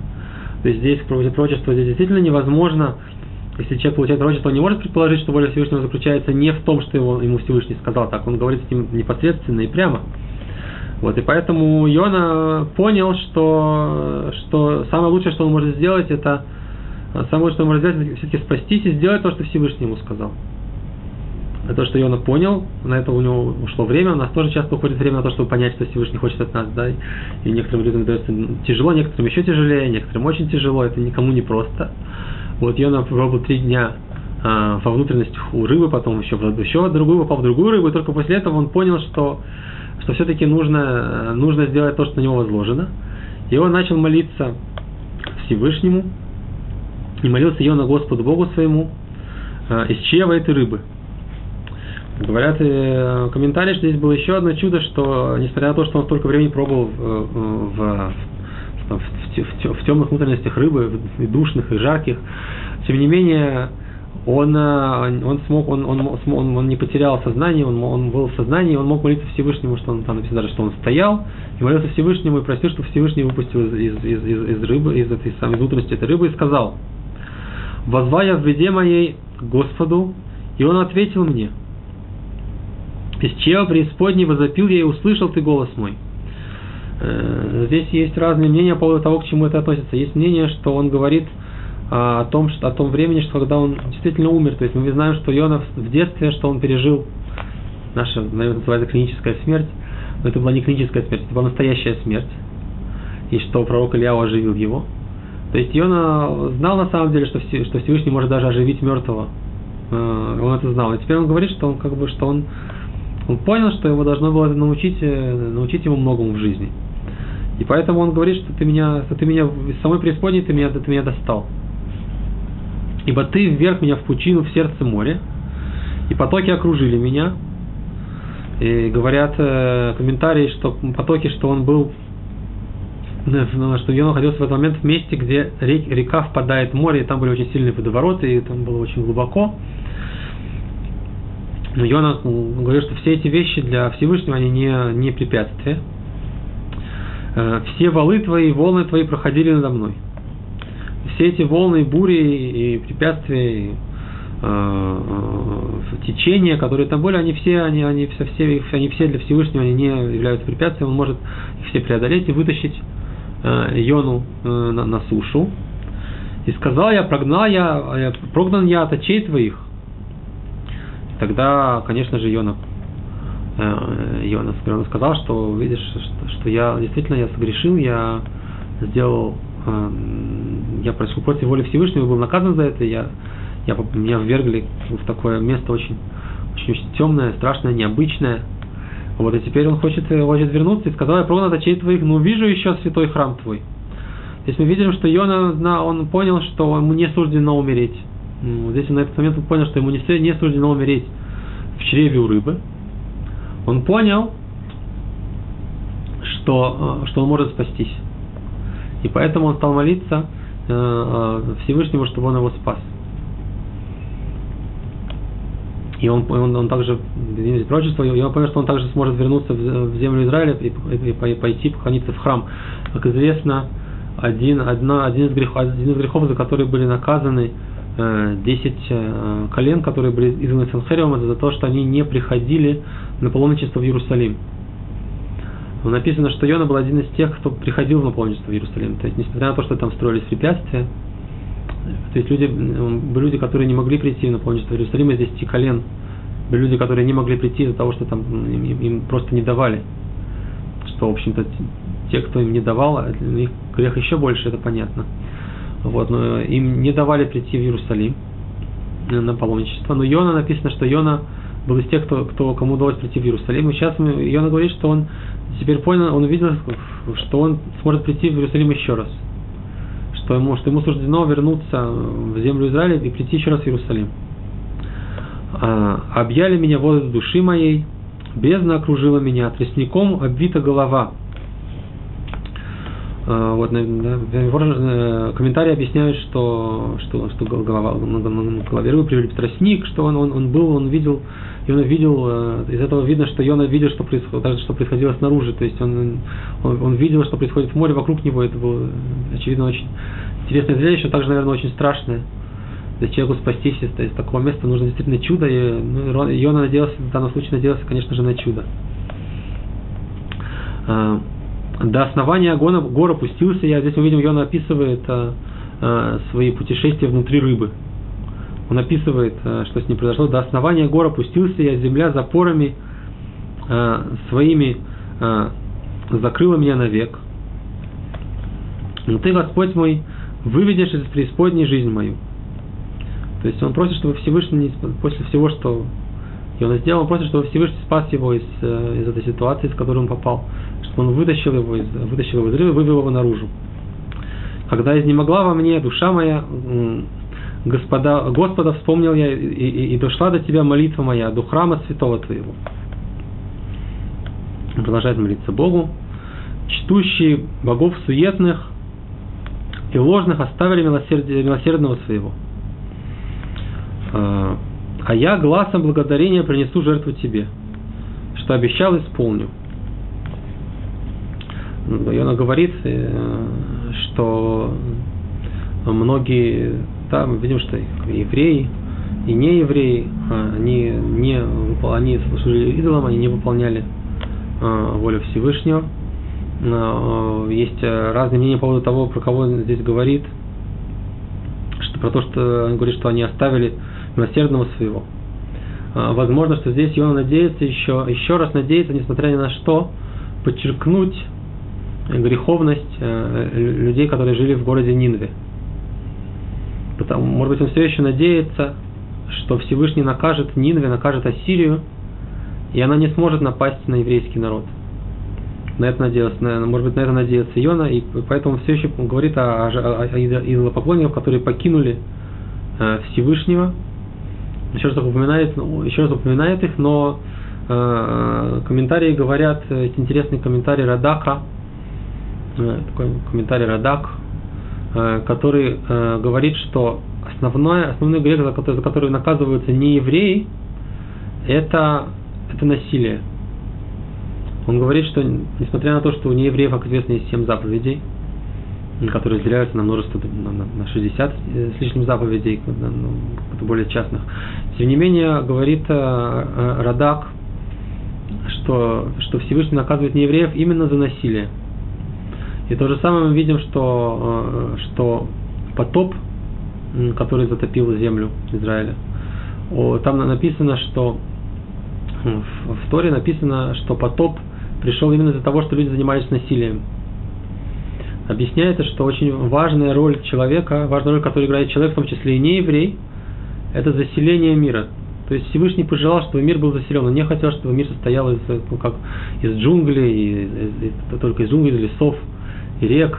то есть здесь пророчество здесь действительно невозможно если человек получает пророчество, он не может предположить, что воля Всевышнего заключается не в том, что его, ему Всевышний сказал, так он говорит с ним непосредственно и прямо. Вот, и поэтому Йона понял, что, что самое лучшее, что он может сделать, это самое лучшее, что он может сделать, все-таки спастись и сделать то, что Всевышний ему сказал. Это то, что Йона понял, на это у него ушло время, у нас тоже часто уходит время на то, чтобы понять, что Всевышний хочет от нас, да, и некоторым людям дается тяжело, некоторым еще тяжелее, некоторым очень тяжело, это никому не просто. Вот Йона пробовал три дня а, во внутренностях у рыбы, потом еще, еще другую, попал в другую рыбу, и только после этого он понял, что что все-таки нужно, нужно сделать то, что на него возложено. И он начал молиться Всевышнему, и молился на Господу Богу своему, э, из чьего этой рыбы. Говорят э, комментарии, что здесь было еще одно чудо, что несмотря на то, что он столько времени пробовал в, в, в, в, в темных внутренностях рыбы, и душных, и жарких, тем не менее, он, э, он смог, он, он, он, он не потерял сознание, он, он был в сознании, он мог молиться Всевышнему, что он там написано даже, что он стоял, и молился Всевышнему и просил, чтобы Всевышний выпустил из, из, из, из, из рыбы, из этой самой внутренности этой рыбы и сказал, «Возва я в беде моей Господу, и он ответил мне, из чего преисподней возопил я и услышал ты голос мой». Э, здесь есть разные мнения по поводу того, к чему это относится. Есть мнение, что он говорит – а, о том, что, о том времени, что когда он действительно умер. То есть мы знаем, что Йона в детстве, что он пережил, наша, наверное, называется клиническая смерть, но это была не клиническая смерть, это была настоящая смерть. И что пророк Ильяу оживил его. То есть Йона знал на самом деле, что, что Всевышний может даже оживить мертвого. А, он это знал. И теперь он говорит, что он как бы, что он, он понял, что его должно было научить, э, научить его многому в жизни. И поэтому он говорит, что ты меня, что ты меня из самой преисподней ты меня, ты меня достал. Ибо ты вверх меня в пучину в сердце моря, и потоки окружили меня. И говорят э, комментарии, что потоки, что он был, э, что я находился в этот момент в месте, где рек, река впадает в море, и там были очень сильные водовороты, и там было очень глубоко. Но Йона говорит, что все эти вещи для Всевышнего, они не, не препятствия. Э, все валы твои, волны твои проходили надо мной все эти волны, бури и препятствия, и, э, э, течения, которые там были, они все, они, они, все, все, они все для Всевышнего они не являются препятствием, он может их все преодолеть и вытащить э, Йону э, на, на сушу. И сказал я, прогнал я, я, прогнан я от очей твоих. тогда, конечно же, Йона, э, Йона сказал, что видишь, что, я действительно я согрешил, я сделал я прошел против воли Всевышнего, был наказан за это, я, я, меня ввергли в такое место очень, очень, очень темное, страшное, необычное. Вот, и теперь он хочет, хочет вернуться и сказал, я прогнал от очей твоих, но увижу еще святой храм твой. То есть мы видим, что Йона, он понял, что ему не суждено умереть. Здесь он на этот момент он понял, что ему не, не суждено умереть в чреве у рыбы. Он понял, что, э, что он может спастись. И поэтому он стал молиться э, э, Всевышнему, чтобы он его спас. И он, он, он также, извините, пророчество, и он понял, что он также сможет вернуться в, землю Израиля и, и, и пойти поклониться в храм. Как известно, один, одна, один, из грехов, один из грехов, за которые были наказаны э, 10 э, колен, которые были изгнаны Санхериум, это за то, что они не приходили на паломничество в Иерусалим. Но написано, что Йона был один из тех, кто приходил в наполненство в Иерусалим. То есть, несмотря на то, что там строились препятствия, то есть люди, были люди, которые не могли прийти в наполненство в Иерусалим из десяти колен. Были люди, которые не могли прийти из-за того, что там им, им просто не давали. Что, в общем-то, те, кто им не давал, а у них грех еще больше, это понятно. Вот, но им не давали прийти в Иерусалим на паломничество. Но Йона написано, что Йона был из тех, кто, кто кому удалось прийти в Иерусалим. И сейчас Йона говорит, что он теперь понял, он увидел, что он сможет прийти в Иерусалим еще раз. Что ему, что ему суждено вернуться в землю Израиля и прийти еще раз в Иерусалим. А, объяли меня воды души моей, бездна окружила меня, тростником обвита голова. А, вот, да, комментарии объясняют, что, что, что голова, на, голове рыбы привели тростник, что он, он, он был, он видел Йона видел, э, из этого видно, что Йона видел, что происходило, что происходило снаружи, то есть он, он, он видел, что происходит в море вокруг него, это было, очевидно, очень интересное зрелище, также, наверное, очень страшное. есть человеку спастись из, из такого места нужно действительно чудо, и ну, Йона надеялся, в данном случае надеялся, конечно же, на чудо. А, до основания гора, гор опустился я. Здесь мы видим, Йона описывает а, а, свои путешествия внутри рыбы. Он описывает, а, что с ним произошло. До основания гор опустился я, земля запорами а, своими а, закрыла меня навек. Но ты, Господь мой, выведешь из преисподней жизнь мою. То есть он просит, чтобы Всевышний, после всего, что он сделал, он просит, чтобы Всевышний спас его из, э, из этой ситуации, из которой он попал, чтобы он вытащил его из, вытащил его из рыбы, вывел его наружу. Когда изнемогла во мне душа моя, Господа, Господа вспомнил я, и, и, и дошла до тебя молитва моя, до храма святого твоего. Продолжает молиться Богу. Чтущие богов суетных и ложных оставили милосердие, милосердного своего. А, а я глазом благодарения принесу жертву тебе, что обещал, исполню. И она говорит, э, что многие, да, мы видим, что евреи и не евреи, а, они, не, они служили идолам, они не выполняли а, волю Всевышнего. Есть разные мнения по поводу того, про кого он здесь говорит, что про то, что он говорит, что они оставили милосердного своего. А, возможно, что здесь Иона надеется еще, еще раз надеется, несмотря ни на что, подчеркнуть греховность э, людей, которые жили в городе Нинве. Потому, может быть, он все еще надеется, что Всевышний накажет Нинве, накажет Ассирию, и она не сможет напасть на еврейский народ. На это надеялся, может быть, на это надеется Иона, и поэтому все еще говорит о, о, о идолопоклонниках, которые покинули э, Всевышнего, еще раз упоминает, ну, еще раз упоминает их, но э, комментарии говорят, э, интересный комментарий Радака, э, такой комментарий Радак, э, который э, говорит, что основной, основной грех, за который, за который наказываются не евреи, это, это насилие. Он говорит, что несмотря на то, что у неевреев, как известно, есть семь заповедей, которые разделяются на множество, на, на 60 с лишним заповедей, ну, более частных. Тем не менее, говорит э, э, Радак, что, что Всевышний наказывает неевреев именно за насилие. И то же самое мы видим, что, э, что потоп, который затопил землю Израиля, там написано, что в Торе написано, что потоп пришел именно из-за того, что люди занимались насилием объясняется, что очень важная роль человека, важная роль, которую играет человек, в том числе и не еврей, это заселение мира. То есть Всевышний пожелал, чтобы мир был заселен. Он не хотел, чтобы мир состоял из, ну, как, из джунглей, из, из, только из джунглей, из лесов рек.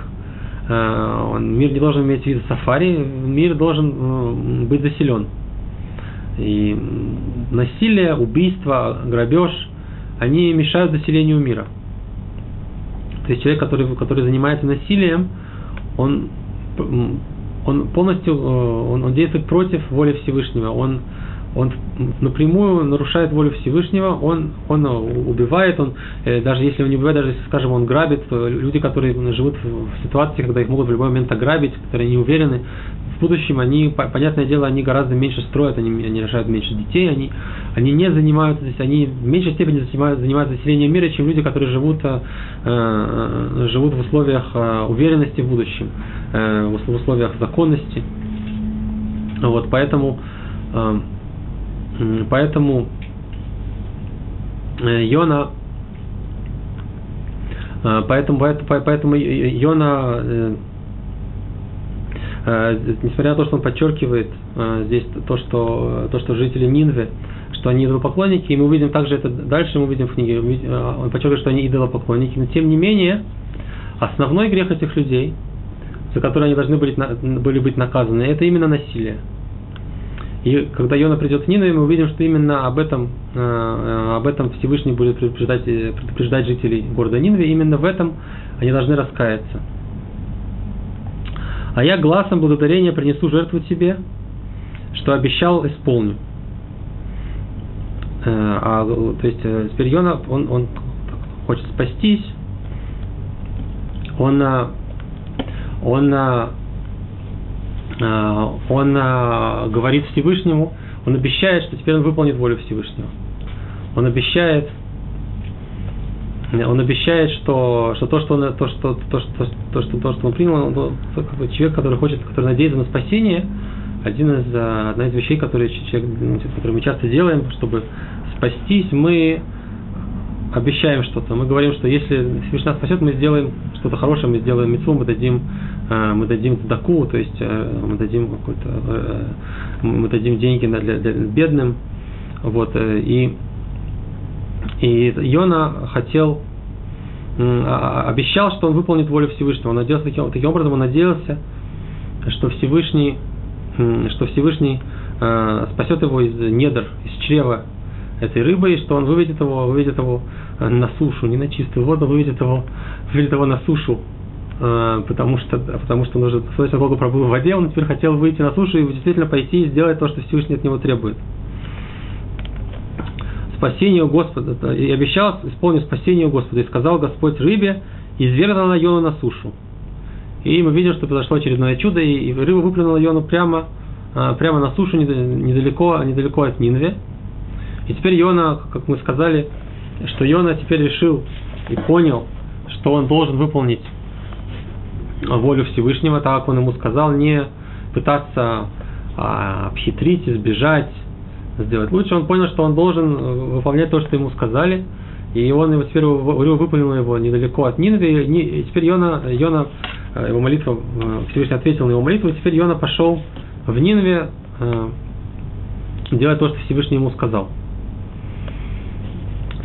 Он, мир не должен иметь вид сафари, мир должен э, быть заселен. И насилие, убийство, грабеж, они мешают заселению мира. То есть человек, который, который занимается насилием, он, он полностью э, он, он действует против воли Всевышнего. Он, он напрямую нарушает волю Всевышнего, он, он убивает, он, э, даже если он не убивает, даже если, скажем, он грабит, то люди, которые живут в ситуации, когда их могут в любой момент ограбить, которые не уверены, в будущем они, понятное дело, они гораздо меньше строят, они, они рожают меньше детей, они, они не занимаются, здесь, они в меньшей степени занимаются, занимаются населением мира, чем люди, которые живут, э, э живут в условиях э, уверенности в будущем, э, в условиях законности. Вот, поэтому, э, поэтому э, Йона Поэтому, поэтому, поэтому Йона Э, несмотря на то, что он подчеркивает э, здесь то, что, то, что жители Нинвы, что они идолопоклонники, и мы увидим также это дальше, мы увидим в книге, э, он подчеркивает, что они идолопоклонники, но тем не менее, основной грех этих людей, за который они должны были, были быть наказаны, это именно насилие. И когда Йона придет в Нинве, мы увидим, что именно об этом, об этом Всевышний будет предупреждать, предупреждать жителей города Нинве, именно в этом они должны раскаяться. А я глазом благодарения принесу жертву тебе, что обещал, исполню. Э, а, то есть э, теперь Йона, он, он хочет спастись, он, он э, он э, говорит Всевышнему, он обещает, что теперь он выполнит волю Всевышнего. Он обещает, он обещает, что, что то, что он, то, что, то, что, то, что, то, что он принял, он, то, человек, который хочет, который надеется на спасение, один из, одна из вещей, которые, человек, которые мы часто делаем, чтобы спастись, мы обещаем что-то. Мы говорим, что если Всевышний нас спасет, мы сделаем что-то хорошее, мы сделаем мецву, мы дадим, э, мы дадим даку, то есть э, мы дадим какой-то, э, мы дадим деньги для, для бедным, вот, и, и Йона хотел, а, обещал, что он выполнит волю Всевышнего. Он надеялся таким, таким образом, он надеялся, что Всевышний, что Всевышний спасет его из недр, из чрева этой рыбой, что он выведет его, выведет его э, на сушу, не на чистую воду, выведет его, выведет его на сушу, э, потому что, потому что он уже достаточно долго пробыл в воде, он теперь хотел выйти на сушу и действительно пойти и сделать то, что Всевышний от него требует. Спасение Господа, и обещал исполнить спасение Господа, и сказал Господь рыбе, извергла на Йону на сушу. И мы видим, что произошло очередное чудо, и рыба выплюнула Йону прямо, э, прямо на сушу недалеко, недалеко от Нинве. И теперь Йона, как мы сказали, что Йона теперь решил и понял, что он должен выполнить волю Всевышнего, так он ему сказал, не пытаться а, обхитрить, избежать, сделать лучше. Он понял, что он должен э, выполнять то, что ему сказали, и он его теперь выполнил его недалеко от Нинвы, и теперь Йона, Йона э, его молитва, э, Всевышний ответил на его молитву, и теперь Йона пошел в Нинве делать то, что Всевышний ему сказал.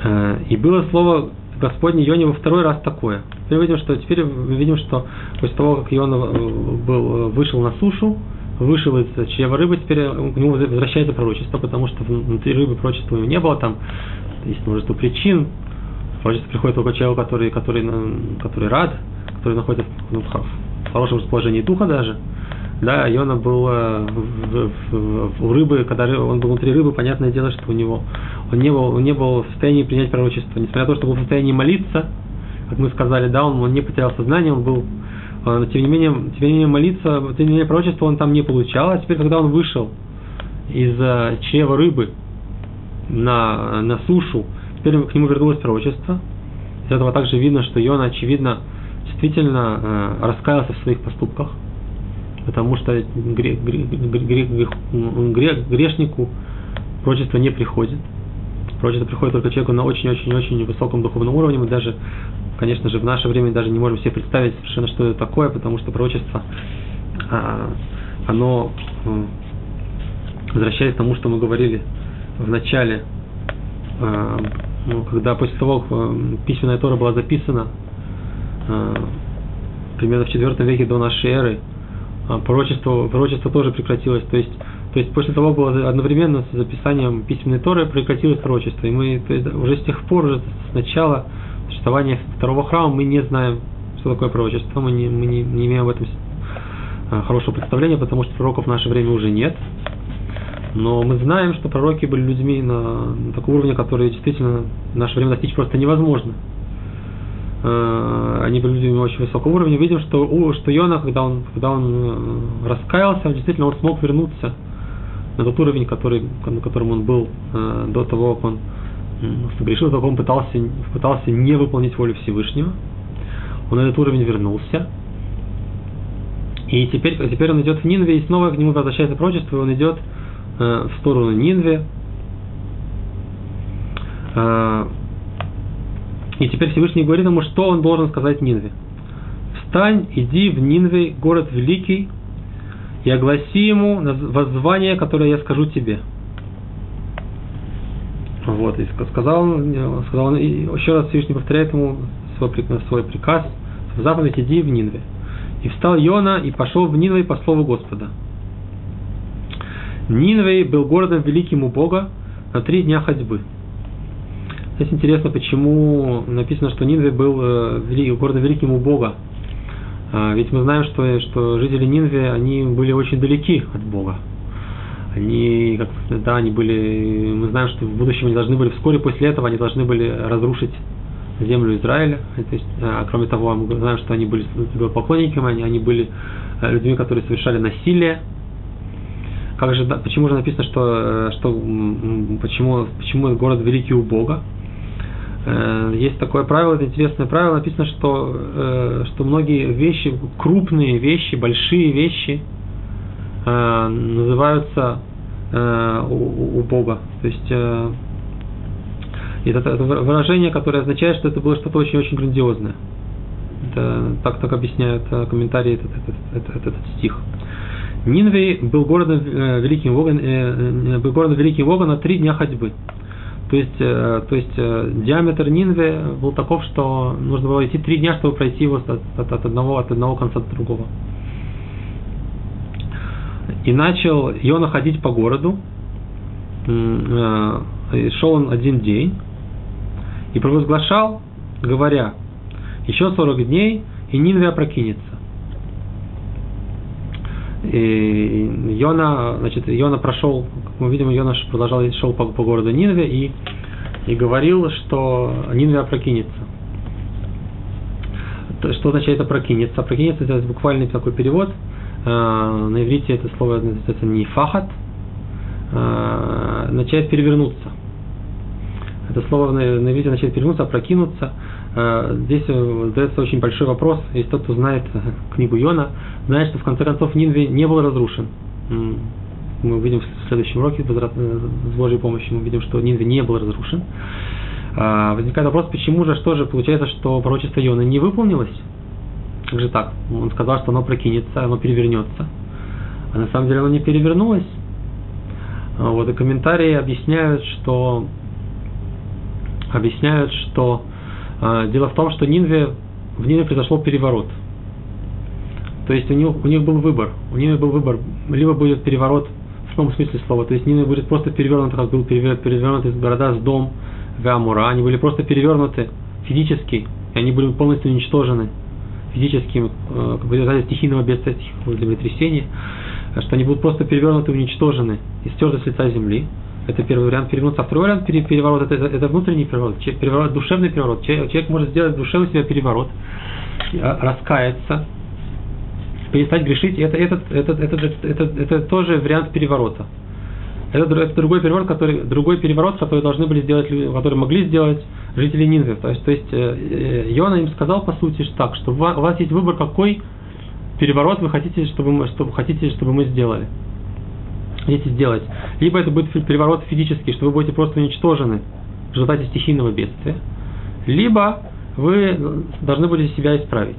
Э, и было слово Господне Йоне во второй раз такое. Теперь видим, что теперь мы видим, что после того, как Йона э, был, э, вышел на сушу, вышел из чрева рыбы, теперь к нему возвращается пророчество, потому что внутри рыбы пророчества у него не было, там есть множество причин. Пророчество приходит только человеку, который, который, который рад, который находится ну, в хорошем расположении духа даже. Да, Йона был в, в, в, у рыбы, когда он был внутри рыбы, понятное дело, что у него он не был, он не был в состоянии принять пророчество. Несмотря на то, что был в состоянии молиться, как мы сказали, да, он, он не потерял сознание, он был, но тем не менее, тем не менее молиться, тем не менее пророчество он там не получал, а теперь, когда он вышел из э, чрева рыбы на, на сушу, теперь к нему вернулось пророчество. Из этого также видно, что Йона, очевидно, действительно э, раскаялся в своих поступках, потому что грех, грешнику пророчество не приходит. Пророчество приходит только человеку на очень-очень-очень высоком духовном уровне. Мы даже, конечно же, в наше время даже не можем себе представить совершенно, что это такое, потому что пророчество, а, оно возвращаясь к тому, что мы говорили в начале, а, ну, когда после того, как письменная Тора была записана, а, примерно в IV веке до нашей эры, пророчество, пророчество тоже прекратилось. То есть то есть после того было одновременно с записанием письменной Торы прекратилось пророчество. И мы то есть, уже с тех пор, уже с начала существования второго храма, мы не знаем, что такое пророчество. Мы не, мы не, не имеем об этом а, хорошего представления, потому что пророков в наше время уже нет. Но мы знаем, что пророки были людьми на, на таком уровне, который действительно в наше время достичь просто невозможно. А, они были людьми очень высокого уровня. Видим, что, что Йона, когда он, когда он э, раскаялся, действительно он смог вернуться на тот уровень, который, на котором он был э, до того, как он э, согрешил, только он пытался, пытался не выполнить волю Всевышнего. Он на этот уровень вернулся. И теперь, теперь он идет в Нинве, и снова к нему возвращается пророчество, и он идет э, в сторону Нинве. Э, и теперь Всевышний говорит ему, что он должен сказать Нинве. «Встань, иди в Нинве, город великий, и огласи ему воззвание, которое я скажу тебе. Вот, и сказал он, сказал он, и еще раз Всевышний повторяет ему свой, свой приказ, в заповедь иди в Нинве. И встал Йона и пошел в Нинвей по слову Господа. Нинвей был городом великим у Бога на три дня ходьбы. Здесь интересно, почему написано, что Нинвей был э, городом великим у Бога. А, ведь мы знаем, что, что жители Нинве, они были очень далеки от Бога. Они, как, да, они были, мы знаем, что в будущем они должны были, вскоре после этого они должны были разрушить землю Израиля. То есть, а, кроме того, мы знаем, что они были поклонниками, они, они были людьми, которые совершали насилие. Как же, почему же написано, что, что почему, почему город великий у Бога? Есть такое правило, это интересное правило, написано, что, что многие вещи, крупные вещи, большие вещи называются у, у Бога. То есть это, это выражение, которое означает, что это было что-то очень-очень грандиозное. Это, так, так объясняют э, комментарии этот, этот, этот, этот, этот стих. Нинвей был городом э, великим Бога, э, был городом великим Бога на три дня ходьбы. То есть, то есть диаметр Нинве был таков, что нужно было идти три дня, чтобы пройти его от, от, одного, от одного конца до другого. И начал Йона ходить по городу. Шел он один день и провозглашал, говоря, еще 40 дней, и Нинве опрокинется. И Йона, значит, Йона прошел, как мы видим, Йона продолжал шел по, по городу Нинве и, и говорил, что Нинве опрокинется. Что означает опрокинется? Опрокинется это буквальный такой перевод. А, на иврите это слово называется не фахат, а, означает перевернуться. Это слово на, на иврите означает перевернуться, опрокинуться. А, здесь э, задается очень большой вопрос. Если тот, кто знает э, книгу Йона, знает, что в конце концов Нинве не был разрушен. Мы увидим в следующем уроке, э, с Божьей помощью, мы увидим, что Нинве не был разрушен. А, возникает вопрос, почему же, что же, получается, что пророчество Йона не выполнилось? Как же так? Он сказал, что оно прокинется, оно перевернется. А на самом деле оно не перевернулось. Вот и комментарии объясняют, что объясняют, что дело в том, что Нинве, в Нинве произошел переворот. То есть у них, у них был выбор. У Нинве был выбор. Либо будет переворот в том смысле слова. То есть Нинве будет просто перевернут, как был перевернут из города с дом в Амура. Они были просто перевернуты физически. И они были полностью уничтожены физически, э, в результате стихийного бедствия, землетрясения, что они будут просто перевернуты, уничтожены и стерты с лица земли. Это первый вариант перевернуться. А второй вариант переворот это, это, внутренний переворот, переворот, душевный переворот. Человек может сделать в душе у себя переворот, а, раскаяться, перестать грешить. Это, этот, этот, этот, этот, этот, это тоже вариант переворота. Это, это другой переворот, который, другой переворот, который должны были сделать, который могли сделать жители Нинвы. То есть, то есть э, э, Иона им сказал по сути так, что у вас есть выбор, какой переворот вы хотите, чтобы мы, чтобы хотите, чтобы мы сделали хотите сделать. Либо это будет переворот физический, что вы будете просто уничтожены в результате стихийного бедствия, либо вы должны будете себя исправить.